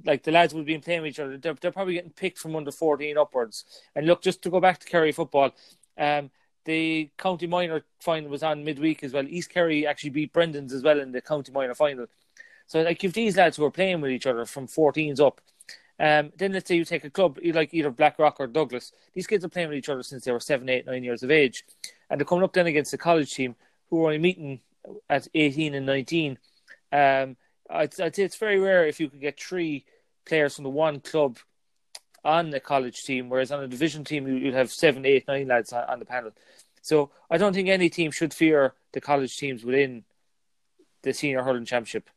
like the lads will be playing with each other, they're, they're probably getting picked from under 14 upwards. And look, just to go back to Kerry football, um, the county minor final was on midweek as well. East Kerry actually beat Brendan's as well in the county minor final. So like if these lads who are playing with each other from 14s up, um, then let's say you take a club like either Blackrock or Douglas. These kids are playing with each other since they were seven, eight, nine years of age, and they're coming up then against the college team who are only meeting at 18 and 19. Um, I'd, I'd say it's very rare if you could get three players from the one club on the college team, whereas on a division team you'd have seven, eight, nine lads on, on the panel. So I don't think any team should fear the college teams within the senior hurling championship.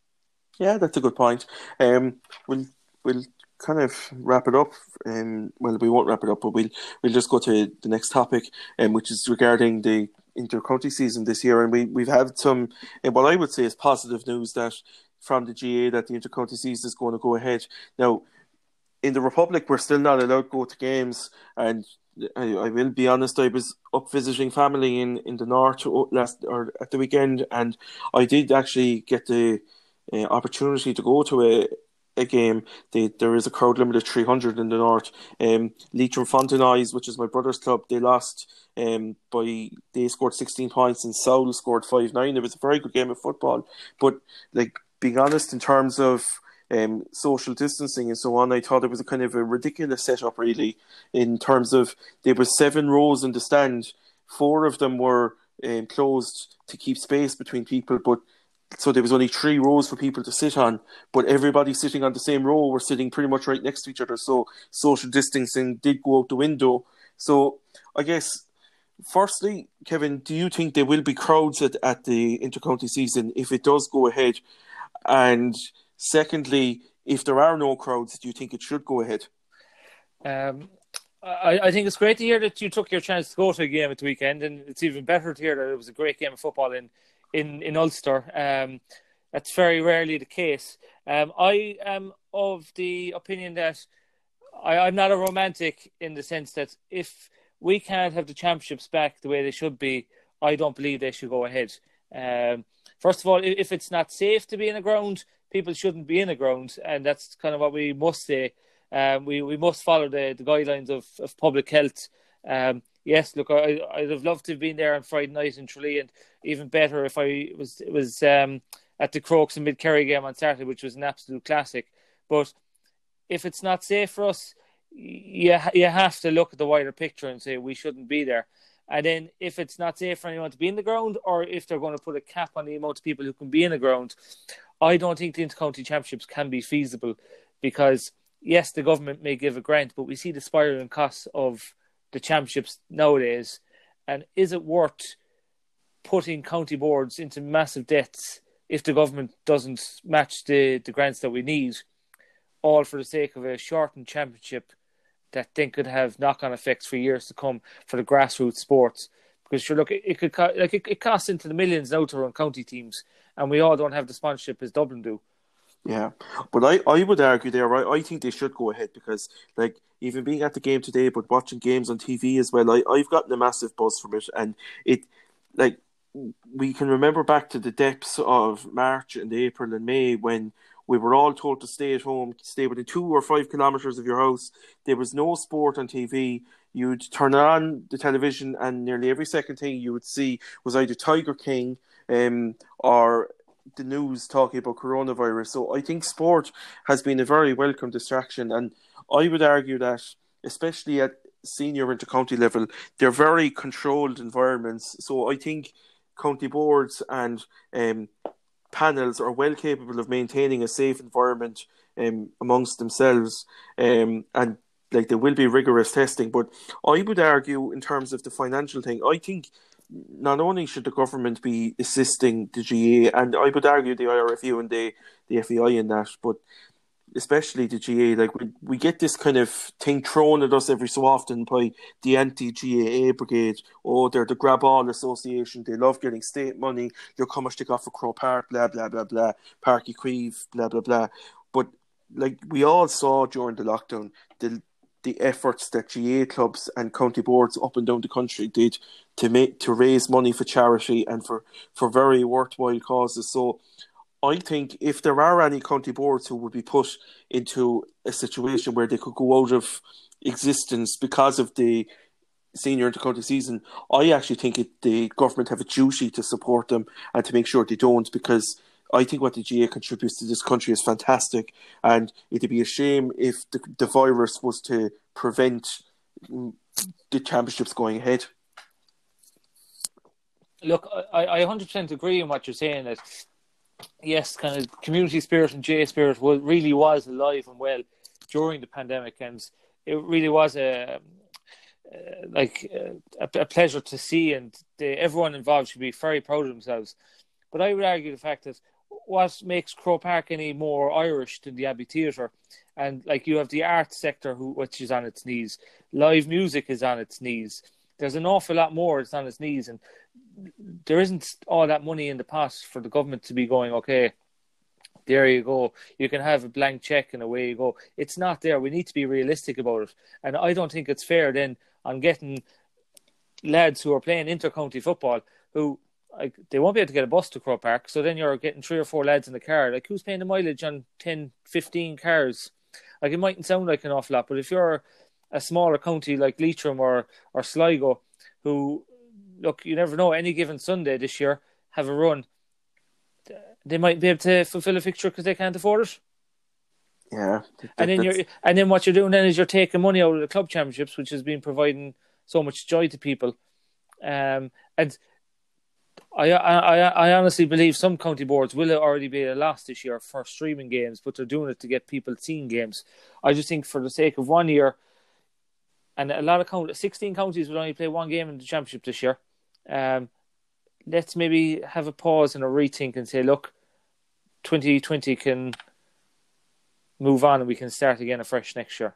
Yeah, that's a good point. Um, we'll we'll kind of wrap it up. Um, well, we won't wrap it up, but we'll we'll just go to the next topic, um, which is regarding the intercounty season this year, and we we've had some uh, what I would say is positive news that from the GA that the intercounty season is going to go ahead. Now, in the Republic, we're still not allowed to go to games, and I, I, will be honest. I was up visiting family in, in the north last or at the weekend, and I did actually get the uh, opportunity to go to a a game. They, there is a crowd limit of 300 in the north. Um, Leitrim Fontenoys, which is my brother's club, they lost um, by they scored 16 points and Saul scored 5 9. It was a very good game of football, but like being honest, in terms of um, social distancing and so on. I thought it was a kind of a ridiculous setup, really, in terms of there were seven rows in the stand. Four of them were um, closed to keep space between people, but so there was only three rows for people to sit on. But everybody sitting on the same row were sitting pretty much right next to each other. So social distancing did go out the window. So I guess firstly, Kevin, do you think there will be crowds at, at the intercounty season if it does go ahead? And Secondly, if there are no crowds, do you think it should go ahead? Um, I, I, think it's great to hear that you took your chance to go to a game at the weekend, and it's even better to hear that it was a great game of football in in in Ulster. Um, that's very rarely the case. Um, I am of the opinion that I, I'm not a romantic in the sense that if we can't have the championships back the way they should be, I don't believe they should go ahead. Um, first of all, if it's not safe to be in a ground, people shouldn't be in a ground, and that's kind of what we must say. Um, we we must follow the, the guidelines of, of public health. Um, yes, look, I I'd have loved to have been there on Friday night in Tralee, and even better if I was was um, at the Crokes and Mid Kerry game on Saturday, which was an absolute classic. But if it's not safe for us, you you have to look at the wider picture and say we shouldn't be there. And then if it's not safe for anyone to be in the ground, or if they're going to put a cap on the amount of people who can be in the ground, I don't think the intercounty championships can be feasible because yes, the government may give a grant, but we see the spiraling costs of the championships nowadays. And is it worth putting county boards into massive debts if the government doesn't match the, the grants that we need, all for the sake of a shortened championship that then could have knock on effects for years to come for the grassroots sports? Because sure, look, it, it could like it, it costs into the millions now to run county teams, and we all don't have the sponsorship as Dublin do. Yeah, but I, I would argue there. I, I think they should go ahead because, like, even being at the game today, but watching games on TV as well, I, I've gotten a massive buzz from it, and it, like, we can remember back to the depths of March and April and May when We were all told to stay at home, stay within two or five kilometers of your house. There was no sport on TV. You'd turn on the television, and nearly every second thing you would see was either Tiger King um, or the news talking about coronavirus. So I think sport has been a very welcome distraction, and I would argue that, especially at senior intercounty level, they're very controlled environments. So I think county boards and um, panels are well capable of maintaining a safe environment um, amongst themselves, um, and like there will be rigorous testing. But I would argue, in terms of the financial thing, I think not only should the government be assisting the GA, and I would argue the IRFU and the the FAI in that, but especially the GA, like we we get this kind of thing thrown at us every so often by the anti GAA brigade. Oh, they're the grab all association. They love getting state money. You're coming go for Croke Park, blah blah blah blah. Páirc Uí Chaoimh, blah blah blah. But like we all saw during the lockdown, the the efforts that GA clubs and county boards up and down the country did to make to raise money for charity and for for very worthwhile causes. So I think if there are any county boards who would be put into a situation where they could go out of existence because of the senior intercounty season, I actually think it, the government have a duty to support them and to make sure they don't because I think what the GAA contributes to this country is fantastic, and it'd be a shame if the, the virus was to prevent the championships going ahead. Look, I, I 100% agree in what you're saying. That yes, kind of community spirit and J spirit was, really was alive and well during the pandemic, and it really was a uh, like uh, a, a, pleasure to see, and everyone involved should be very proud of themselves. But I would argue the fact that what makes Croke Park any more Irish than the Abbey Theatre, and like you have the art sector, who which is on its knees, live music is on its knees. There's an awful lot more that's on its knees, and there isn't all that money in the past for the government to be going, okay, there you go. You can have a blank check and away you go. It's not there. We need to be realistic about it. And I don't think it's fair then on getting lads who are playing inter-county football who like they won't be able to get a bus to Croke Park. So then you're getting three or four lads in the car. Like who's paying the mileage on 10, 15 cars? Like it mightn't sound like an awful lot, but if you're a smaller county like Leitrim or or Sligo, who look, you never know. Any given Sunday this year, have a run. They might be able to fulfill a fixture because they can't afford it. Yeah, and then you're and then what you're doing then is you're taking money out of the club championships, which has been providing so much joy to people. Um, and I, I I honestly believe some county boards will already be a loss this year for streaming games, but they're doing it to get people seeing games. I just think for the sake of one year, and a lot of counties, sixteen counties will only play one game in the championship this year um, let's maybe have a pause and a rethink and say, look, 2020 can move on and we can start again afresh next year.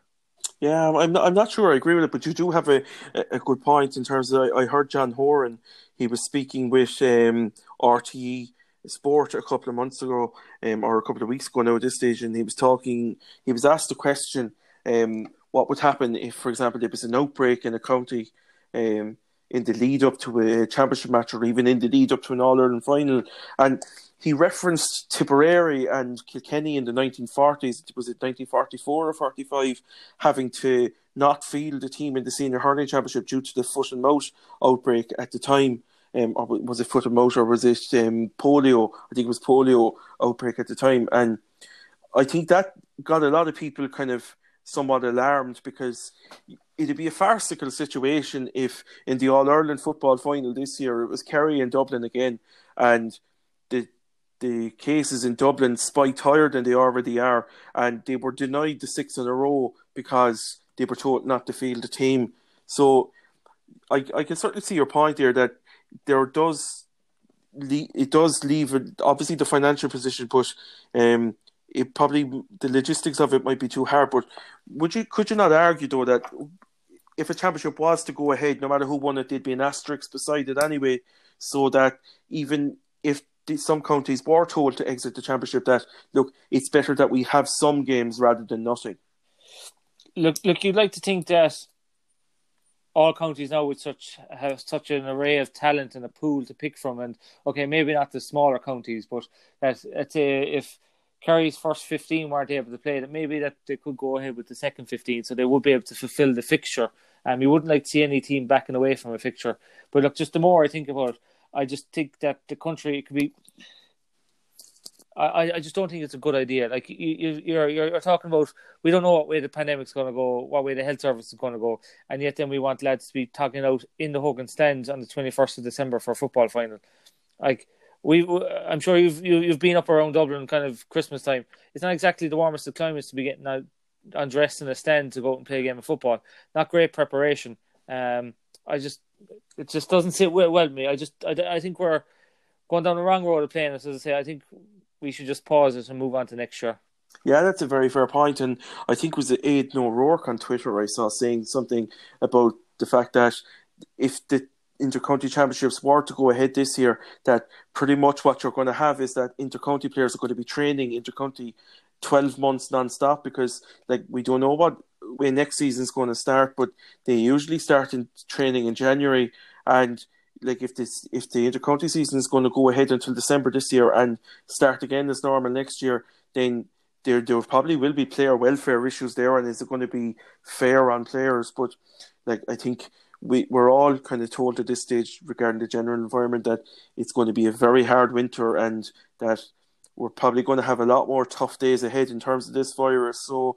Yeah, I'm not, I'm not sure I agree with it, but you do have a, a good point in terms of I heard John Horan, he was speaking with um, RTE Sport a couple of months ago, um, or a couple of weeks ago now at this stage, and he was talking, he was asked the question, um, what would happen if, for example, there was an outbreak in a county um, in the lead up to a championship match or even in the lead up to an All Ireland final. And he referenced Tipperary and Kilkenny in the 1940s. It Was it 1944 or 45? Having to not field the team in the senior hurling championship due to the foot and mouth outbreak at the time. Um, or was it foot and mouth or was it um, polio? I think it was polio outbreak at the time. And I think that got a lot of people kind of somewhat alarmed because it'd be a farcical situation if in the All Ireland football final this year it was Kerry and Dublin again, and the the cases in Dublin spiked higher than they already are, and they were denied the six in a row because they were told not to field the team. So, I I can certainly see your point there that there does it does leave obviously the financial position, but um, it probably the logistics of it might be too hard. But would you could you not argue though that if a championship was to go ahead, no matter who won it, there'd be an asterisk beside it anyway, so that even if some counties were told to exit the championship, that look, it's better that we have some games rather than nothing. Look, look, you'd like to think that all counties now with such have such an array of talent and a pool to pick from, and okay, maybe not the smaller counties, but that let's say if Kerry's first 15 weren't able to play, that maybe that they could go ahead with the second 15, so they would be able to fulfil the fixture. Um, you wouldn't like to see any team backing away from a fixture. But look, just the more I think about it, I just think that the country it could be. I, I just don't think it's a good idea. Like you, you're, you're, you're talking about, we don't know what way the pandemic's going to go, what way the health service is going to go, and yet then we want lads to be talking out in the Hogan stands on the 21st of December for a football final. Like we, I'm sure you've you, have been up around Dublin kind of Christmas time. It's not exactly the warmest of climates to be getting out undressed in a stand to go out and play a game of football. Not great preparation. Um, I just it just doesn't sit well, with me. I just I, I think we're going down the wrong road of playing this. As I say, I think we should just pause it and move on to next year. Yeah, that's a very fair point, and I think it was Aidan O'Rourke on Twitter I saw saying something about the fact that if the intercounty championships were to go ahead this year, that pretty much what you're going to have is that intercounty players are going to be training intercounty 12 months non-stop because like we don't know what when next season's going to start but they usually start in training in January. And like if this if the intercounty season is going to go ahead until December this year and start again as normal next year then there there probably will be player welfare issues there and is it going to be fair on players? But like I think we, we're all kind of told at this stage regarding the general environment that it's going to be a very hard winter and that we're probably going to have a lot more tough days ahead in terms of this virus. So,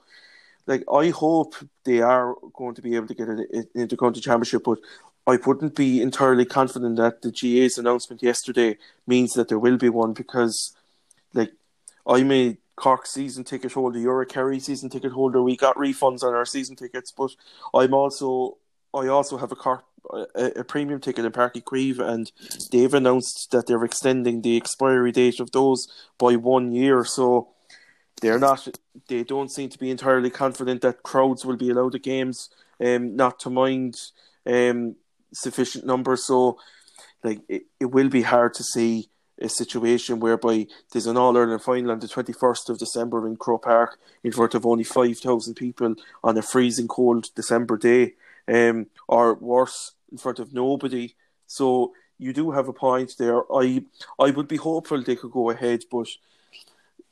like, I hope they are going to be able to get an, intercounty championship, but I wouldn't be entirely confident that the GAA's announcement yesterday means that there will be one because, like, I'm a Cork season ticket holder, you're a Kerry season ticket holder. We got refunds on our season tickets, but I'm also I also have a car a, a premium ticket in Páirc Uí Chaoimh, and they've announced that they're extending the expiry date of those by one year. So they're not they don't seem to be entirely confident that crowds will be allowed at games, um, not to mind um, sufficient numbers. So like it, it will be hard to see a situation whereby there's an All Ireland final on the 21st of December in Croke Park in front of only 5,000 people on a freezing cold December day um, or worse, in front of nobody. So you do have a point there. I I would be hopeful they could go ahead, but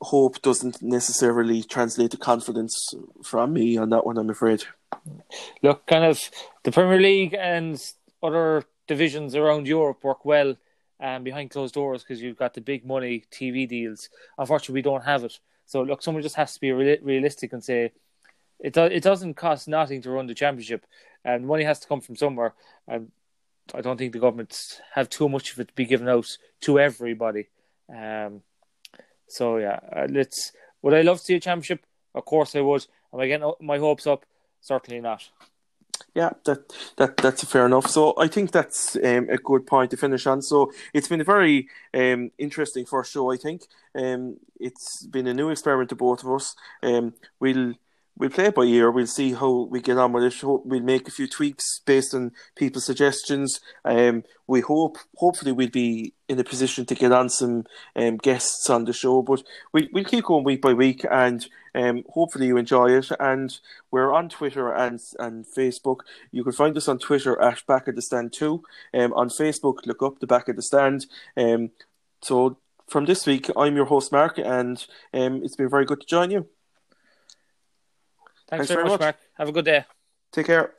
hope doesn't necessarily translate to confidence from me on that one. I'm afraid. Look, kind of the Premier League and other divisions around Europe work well um, behind closed doors because you've got the big money TV deals. Unfortunately, we don't have it. So look, someone just has to be realistic and say it do- it doesn't cost nothing to run the championship and money has to come from somewhere. And I don't think the governments have too much of it to be given out to everybody. Um, so yeah, uh, let's. Would I love to see a championship? Of course I would. Am I getting my hopes up? Certainly not. Yeah, that that that's fair enough. So I think that's um, a good point to finish on. So it's been a very um, interesting first show. I think um, it's been a new experiment to both of us. Um, we'll we'll play it by ear. We'll see how we get on with it. We'll make a few tweaks based on people's suggestions. Um, we hope, hopefully, we'll be in a position to get on some um, guests on the show. But we, we'll keep going week by week, and um, hopefully you enjoy it. And we're on Twitter and and Facebook. You can find us on Twitter at Back of the Stand Two. Um, on Facebook, look up the Back of the Stand. Um, so from this week, I'm your host Mark, and um, it's been very good to join you. Thanks, Thanks very, very much, much, Mark. Have a good day. Take care.